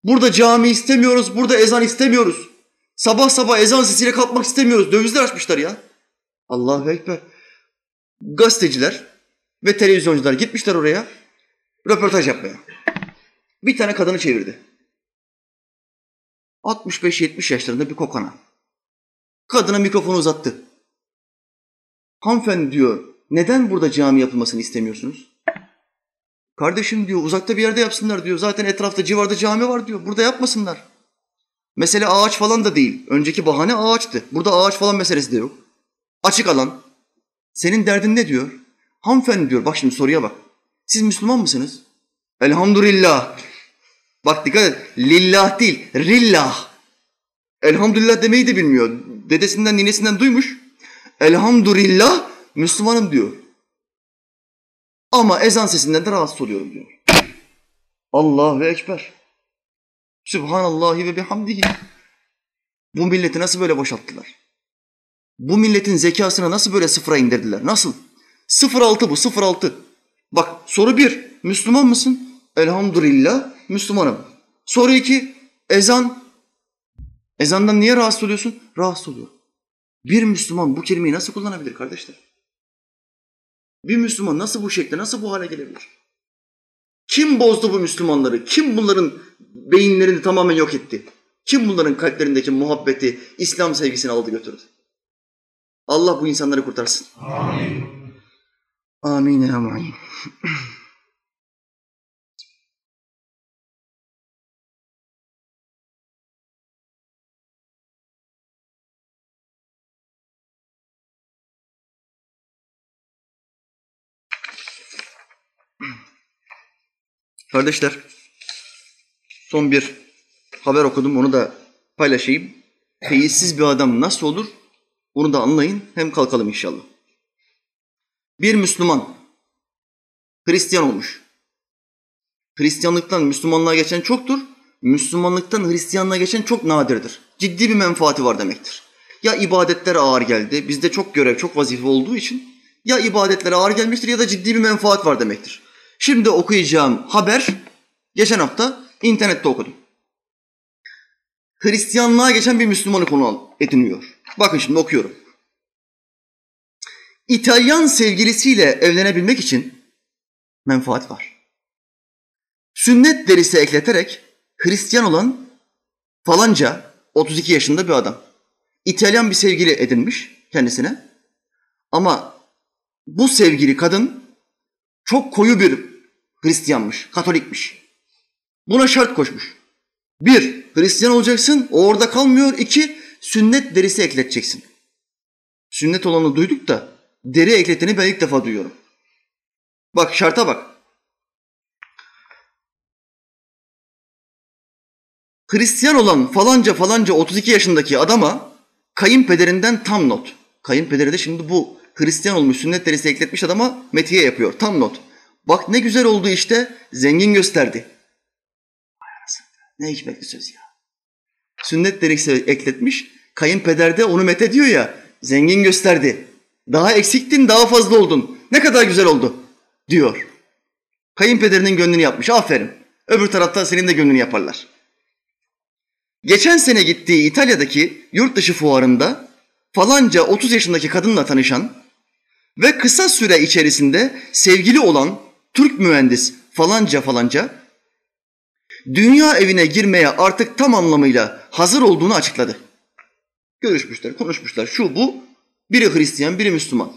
Burada cami istemiyoruz, burada ezan istemiyoruz. Sabah sabah ezan sesiyle kalkmak istemiyoruz. Dövizler açmışlar ya. Allahu Ekber. Gazeteciler ve televizyoncular gitmişler oraya röportaj yapmaya. Bir tane kadını çevirdi. 65-70 yaşlarında bir kokana. Kadına mikrofonu uzattı. Hanımefendi diyor, neden burada cami yapılmasını istemiyorsunuz? Kardeşim diyor, uzakta bir yerde yapsınlar diyor. Zaten etrafta civarda cami var diyor. Burada yapmasınlar. Mesele ağaç falan da değil. Önceki bahane ağaçtı. Burada ağaç falan meselesi de yok. Açık alan. Senin derdin ne diyor? Hanımefendi diyor, bak şimdi soruya bak. Siz Müslüman mısınız? Elhamdülillah. Bak dikkat et. Lillah değil, rillah. Elhamdülillah demeyi de bilmiyor. Dedesinden, ninesinden duymuş. Elhamdülillah Müslümanım diyor. Ama ezan sesinden de rahatsız oluyorum diyor. Allahu Ekber. Sübhanallahi ve bihamdihi. Bu milleti nasıl böyle boşalttılar? Bu milletin zekasını nasıl böyle sıfıra indirdiler? Nasıl? 06 bu, 06. Bak soru bir, Müslüman mısın? Elhamdülillah Müslümanım. Soru iki, ezan. Ezandan niye rahatsız oluyorsun? Rahatsız oluyor. Bir Müslüman bu kelimeyi nasıl kullanabilir kardeşler? Bir Müslüman nasıl bu şekilde, nasıl bu hale gelebilir? Kim bozdu bu Müslümanları? Kim bunların beyinlerini tamamen yok etti? Kim bunların kalplerindeki muhabbeti, İslam sevgisini aldı götürdü? Allah bu insanları kurtarsın. Amin. Amin ya mu'in. Kardeşler, son bir haber okudum, onu da paylaşayım. Feyissiz bir adam nasıl olur? Bunu da anlayın, hem kalkalım inşallah. Bir Müslüman, Hristiyan olmuş. Hristiyanlıktan Müslümanlığa geçen çoktur, Müslümanlıktan Hristiyanlığa geçen çok nadirdir. Ciddi bir menfaati var demektir. Ya ibadetler ağır geldi, bizde çok görev, çok vazife olduğu için ya ibadetler ağır gelmiştir ya da ciddi bir menfaat var demektir. Şimdi okuyacağım haber geçen hafta internette okudum. Hristiyanlığa geçen bir Müslümanı konu ediniyor. Bakın şimdi okuyorum. İtalyan sevgilisiyle evlenebilmek için menfaat var. Sünnet derisi ekleterek Hristiyan olan falanca 32 yaşında bir adam. İtalyan bir sevgili edinmiş kendisine. Ama bu sevgili kadın çok koyu bir Hristiyanmış, Katolikmiş. Buna şart koşmuş. Bir, Hristiyan olacaksın, o orada kalmıyor. İki, sünnet derisi ekleteceksin. Sünnet olanı duyduk da deri ekleteni ben ilk defa duyuyorum. Bak şarta bak. Hristiyan olan falanca falanca 32 yaşındaki adama kayınpederinden tam not. Kayınpederi de şimdi bu Hristiyan olmuş sünnet derisi ekletmiş adama metiye yapıyor. Tam not. Bak ne güzel oldu işte. Zengin gösterdi. Ne hikmetli söz ya. Sünnet derisi ekletmiş. Kayınpeder de onu met diyor ya. Zengin gösterdi. Daha eksiktin daha fazla oldun. Ne kadar güzel oldu diyor. Kayınpederinin gönlünü yapmış. Aferin. Öbür tarafta senin de gönlünü yaparlar. Geçen sene gittiği İtalya'daki yurt dışı fuarında falanca 30 yaşındaki kadınla tanışan ve kısa süre içerisinde sevgili olan Türk mühendis falanca falanca dünya evine girmeye artık tam anlamıyla hazır olduğunu açıkladı. Görüşmüşler, konuşmuşlar. Şu bu, biri Hristiyan, biri Müslüman.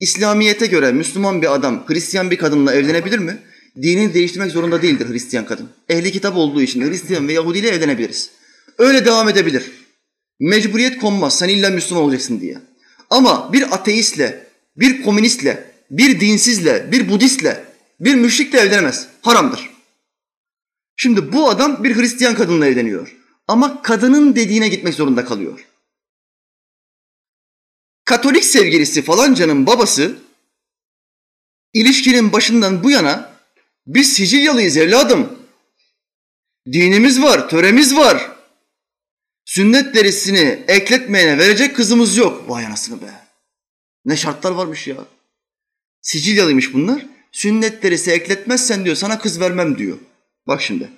İslamiyete göre Müslüman bir adam Hristiyan bir kadınla evlenebilir mi? Dinini değiştirmek zorunda değildir Hristiyan kadın. Ehli kitap olduğu için Hristiyan ve Yahudi ile evlenebiliriz. Öyle devam edebilir. Mecburiyet konmaz sen illa Müslüman olacaksın diye. Ama bir ateistle, bir komünistle, bir dinsizle, bir Budistle, bir müşrikle evlenemez. Haramdır. Şimdi bu adam bir Hristiyan kadınla evleniyor. Ama kadının dediğine gitmek zorunda kalıyor. Katolik sevgilisi falancanın babası ilişkinin başından bu yana biz Sicilyalıyız evladım. Dinimiz var, töremiz var. Sünnet derisini ekletmeyene verecek kızımız yok. Vay anasını be. Ne şartlar varmış ya. Sicilyalıymış bunlar. Sünnet derisi ekletmezsen diyor sana kız vermem diyor. Bak şimdi.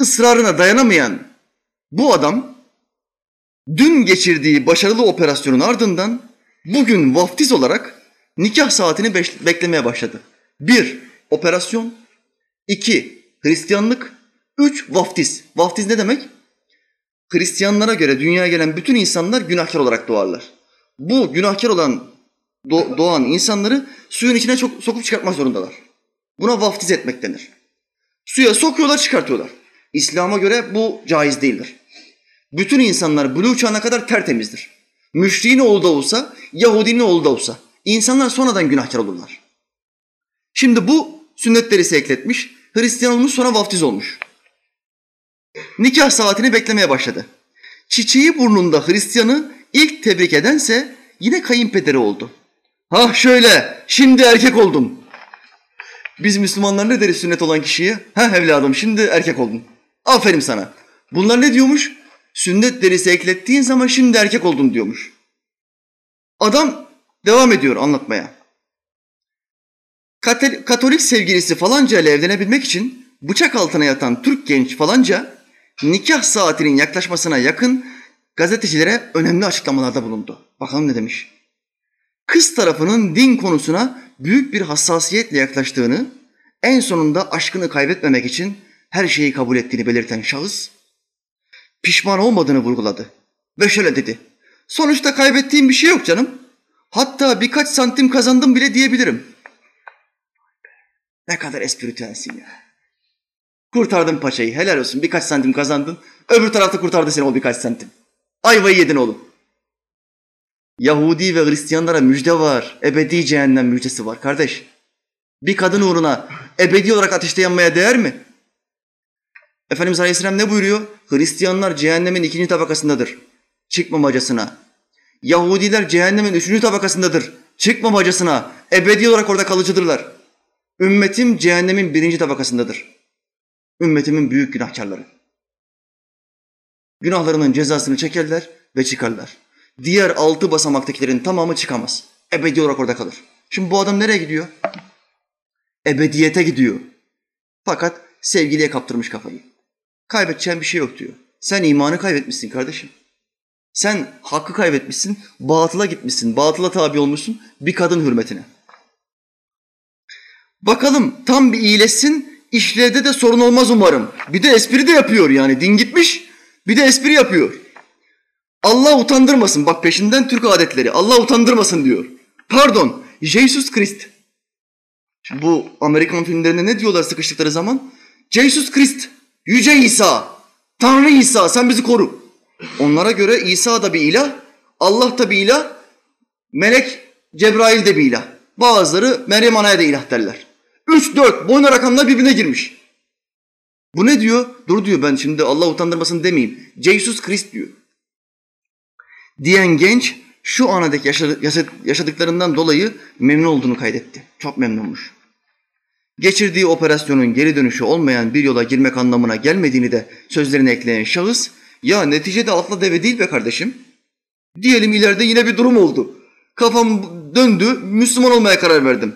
Israrına dayanamayan bu adam dün geçirdiği başarılı operasyonun ardından bugün vaftiz olarak nikah saatini beklemeye başladı. Bir, operasyon. iki Hristiyanlık. Üç, vaftiz. Vaftiz ne demek? Hristiyanlara göre dünyaya gelen bütün insanlar günahkar olarak doğarlar. Bu günahkar olan doğan insanları suyun içine çok sokup çıkartmak zorundalar. Buna vaftiz etmek denir. Suya sokuyorlar, çıkartıyorlar. İslam'a göre bu caiz değildir. Bütün insanlar buluğ çağına kadar tertemizdir. Müşriğin oğlu da olsa, Yahudinin oğlu da olsa. İnsanlar sonradan günahkar olurlar. Şimdi bu sünnet derisi ekletmiş, Hristiyan olmuş sonra vaftiz olmuş. Nikah saatini beklemeye başladı. Çiçeği burnunda Hristiyanı ilk tebrik edense yine kayınpederi oldu. Ha şöyle, şimdi erkek oldum. Biz Müslümanlar ne deriz sünnet olan kişiye? Ha evladım şimdi erkek oldun. Aferin sana. Bunlar ne diyormuş? Sünnet derisi eklettiğin zaman şimdi erkek oldun diyormuş. Adam devam ediyor anlatmaya. Katolik sevgilisi falanca ile evlenebilmek için bıçak altına yatan Türk genç falanca nikah saatinin yaklaşmasına yakın gazetecilere önemli açıklamalarda bulundu. Bakalım ne demiş. Kız tarafının din konusuna büyük bir hassasiyetle yaklaştığını, en sonunda aşkını kaybetmemek için her şeyi kabul ettiğini belirten şahıs, pişman olmadığını vurguladı. Ve şöyle dedi, sonuçta kaybettiğim bir şey yok canım. Hatta birkaç santim kazandım bile diyebilirim. Ne kadar espritüelsin ya. Kurtardın paçayı, helal olsun birkaç santim kazandın. Öbür tarafta kurtardı seni o birkaç santim. Ayvayı yedin oğlum. Yahudi ve Hristiyanlara müjde var. Ebedi cehennem müjdesi var kardeş. Bir kadın uğruna ebedi olarak ateşte yanmaya değer mi? Efendimiz Aleyhisselam ne buyuruyor? Hristiyanlar cehennemin ikinci tabakasındadır. Çıkmamacasına. Yahudiler cehennemin üçüncü tabakasındadır. Çıkmamacasına. Ebedi olarak orada kalıcıdırlar. Ümmetim cehennemin birinci tabakasındadır. Ümmetimin büyük günahkarları. Günahlarının cezasını çekerler ve çıkarlar. Diğer altı basamaktakilerin tamamı çıkamaz. Ebedi olarak orada kalır. Şimdi bu adam nereye gidiyor? Ebediyete gidiyor. Fakat sevgiliye kaptırmış kafayı. Kaybedeceğin bir şey yok diyor. Sen imanı kaybetmişsin kardeşim. Sen hakkı kaybetmişsin, batıla gitmişsin, batıla tabi olmuşsun bir kadın hürmetine. Bakalım tam bir iyileşsin, işlevde de sorun olmaz umarım. Bir de espri de yapıyor yani, din gitmiş, bir de espri yapıyor. Allah utandırmasın, bak peşinden Türk adetleri, Allah utandırmasın diyor. Pardon, Jesus Christ. Bu Amerikan filmlerinde ne diyorlar sıkıştıkları zaman? Jesus Christ, Yüce İsa, Tanrı İsa sen bizi koru. Onlara göre İsa da bir ilah, Allah da bir ilah, melek Cebrail de bir ilah. Bazıları Meryem Ana'ya da ilah derler. Üç, dört boyuna rakamlar birbirine girmiş. Bu ne diyor? Dur diyor ben şimdi Allah utandırmasın demeyeyim. Jesus Christ diyor. Diyen genç şu anadaki yaşadıklarından dolayı memnun olduğunu kaydetti. Çok memnunmuş geçirdiği operasyonun geri dönüşü olmayan bir yola girmek anlamına gelmediğini de sözlerine ekleyen şahıs, ya neticede atla deve değil be kardeşim. Diyelim ileride yine bir durum oldu. Kafam döndü, Müslüman olmaya karar verdim.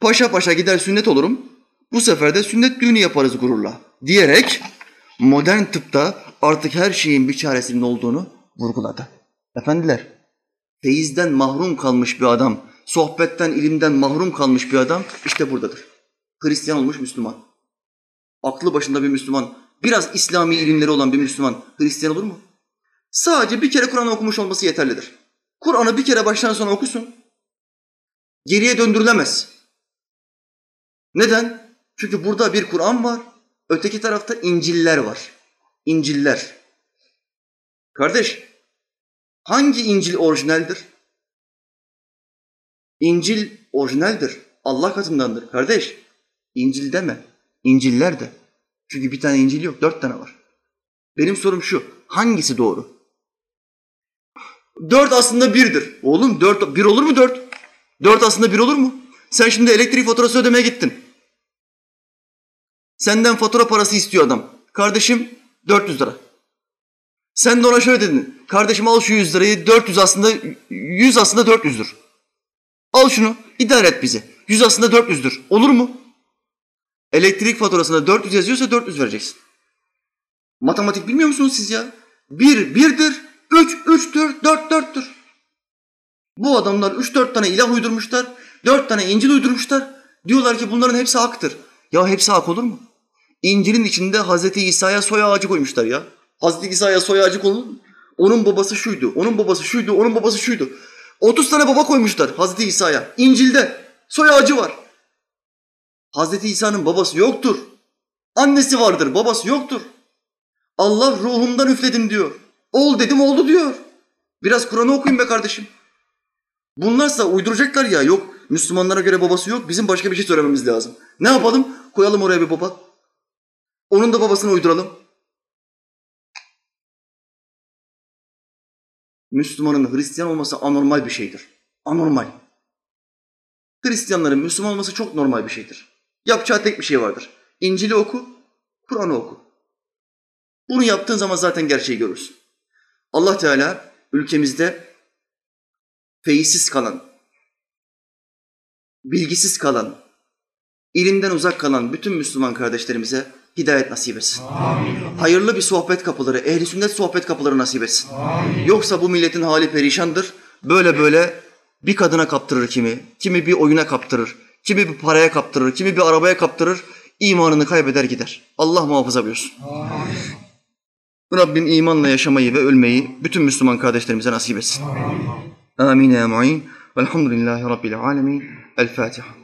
Paşa paşa gider sünnet olurum. Bu sefer de sünnet düğünü yaparız gururla. Diyerek modern tıpta artık her şeyin bir çaresinin olduğunu vurguladı. Efendiler, feyizden mahrum kalmış bir adam, sohbetten, ilimden mahrum kalmış bir adam işte buradadır. Hristiyan olmuş Müslüman. aklı başında bir Müslüman, biraz İslami ilimleri olan bir Müslüman Hristiyan olur mu? Sadece bir kere Kur'an okumuş olması yeterlidir. Kur'an'ı bir kere baştan sona okusun. Geriye döndürülemez. Neden? Çünkü burada bir Kur'an var, öteki tarafta İncil'ler var. İncil'ler. Kardeş, hangi İncil orijinaldir? İncil orijinaldir. Allah katındandır. Kardeş, İncil deme. İnciller de. Çünkü bir tane İncil yok, dört tane var. Benim sorum şu, hangisi doğru? Dört aslında birdir. Oğlum dört, bir olur mu dört? Dört aslında bir olur mu? Sen şimdi elektrik faturası ödemeye gittin. Senden fatura parası istiyor adam. Kardeşim 400 lira. Sen de ona şöyle dedin. Kardeşim al şu 100 lirayı 400 aslında 100 aslında 400'dür. Al şunu idare et bizi. 100 aslında 400'dür. Olur mu? Elektrik faturasında 400 yazıyorsa 400 vereceksin. Matematik bilmiyor musunuz siz ya? Bir birdir, üç üçtür, dört dörttür. Bu adamlar üç dört tane ilah uydurmuşlar, dört tane İncil uydurmuşlar. Diyorlar ki bunların hepsi haktır. Ya hepsi hak olur mu? İncil'in içinde Hazreti İsa'ya soy ağacı koymuşlar ya. Hazreti İsa'ya soy ağacı konulur? Onun babası şuydu, onun babası şuydu, onun babası şuydu. 30 tane baba koymuşlar Hazreti İsa'ya. İncil'de soy ağacı var. Hazreti İsa'nın babası yoktur. Annesi vardır, babası yoktur. Allah ruhumdan üfledim diyor. Ol dedim oldu diyor. Biraz Kur'an'ı okuyun be kardeşim. Bunlarsa uyduracaklar ya yok Müslümanlara göre babası yok bizim başka bir şey söylememiz lazım. Ne yapalım? Koyalım oraya bir baba. Onun da babasını uyduralım. Müslümanın Hristiyan olması anormal bir şeydir. Anormal. Hristiyanların Müslüman olması çok normal bir şeydir. Yapacağı tek bir şey vardır. İncil'i oku, Kur'an'ı oku. Bunu yaptığın zaman zaten gerçeği görürsün. Allah Teala ülkemizde feyizsiz kalan, bilgisiz kalan, ilimden uzak kalan bütün Müslüman kardeşlerimize hidayet nasip etsin. Amin. Hayırlı bir sohbet kapıları, ehli sünnet sohbet kapıları nasip etsin. Amin. Yoksa bu milletin hali perişandır. Böyle böyle bir kadına kaptırır kimi, kimi bir oyuna kaptırır, kimi bir paraya kaptırır, kimi bir arabaya kaptırır, imanını kaybeder gider. Allah muhafaza buyursun. Amin. Rabbim imanla yaşamayı ve ölmeyi bütün Müslüman kardeşlerimize nasip etsin. Amin. Amin. Velhamdülillahi Rabbil alemin. El Fatiha.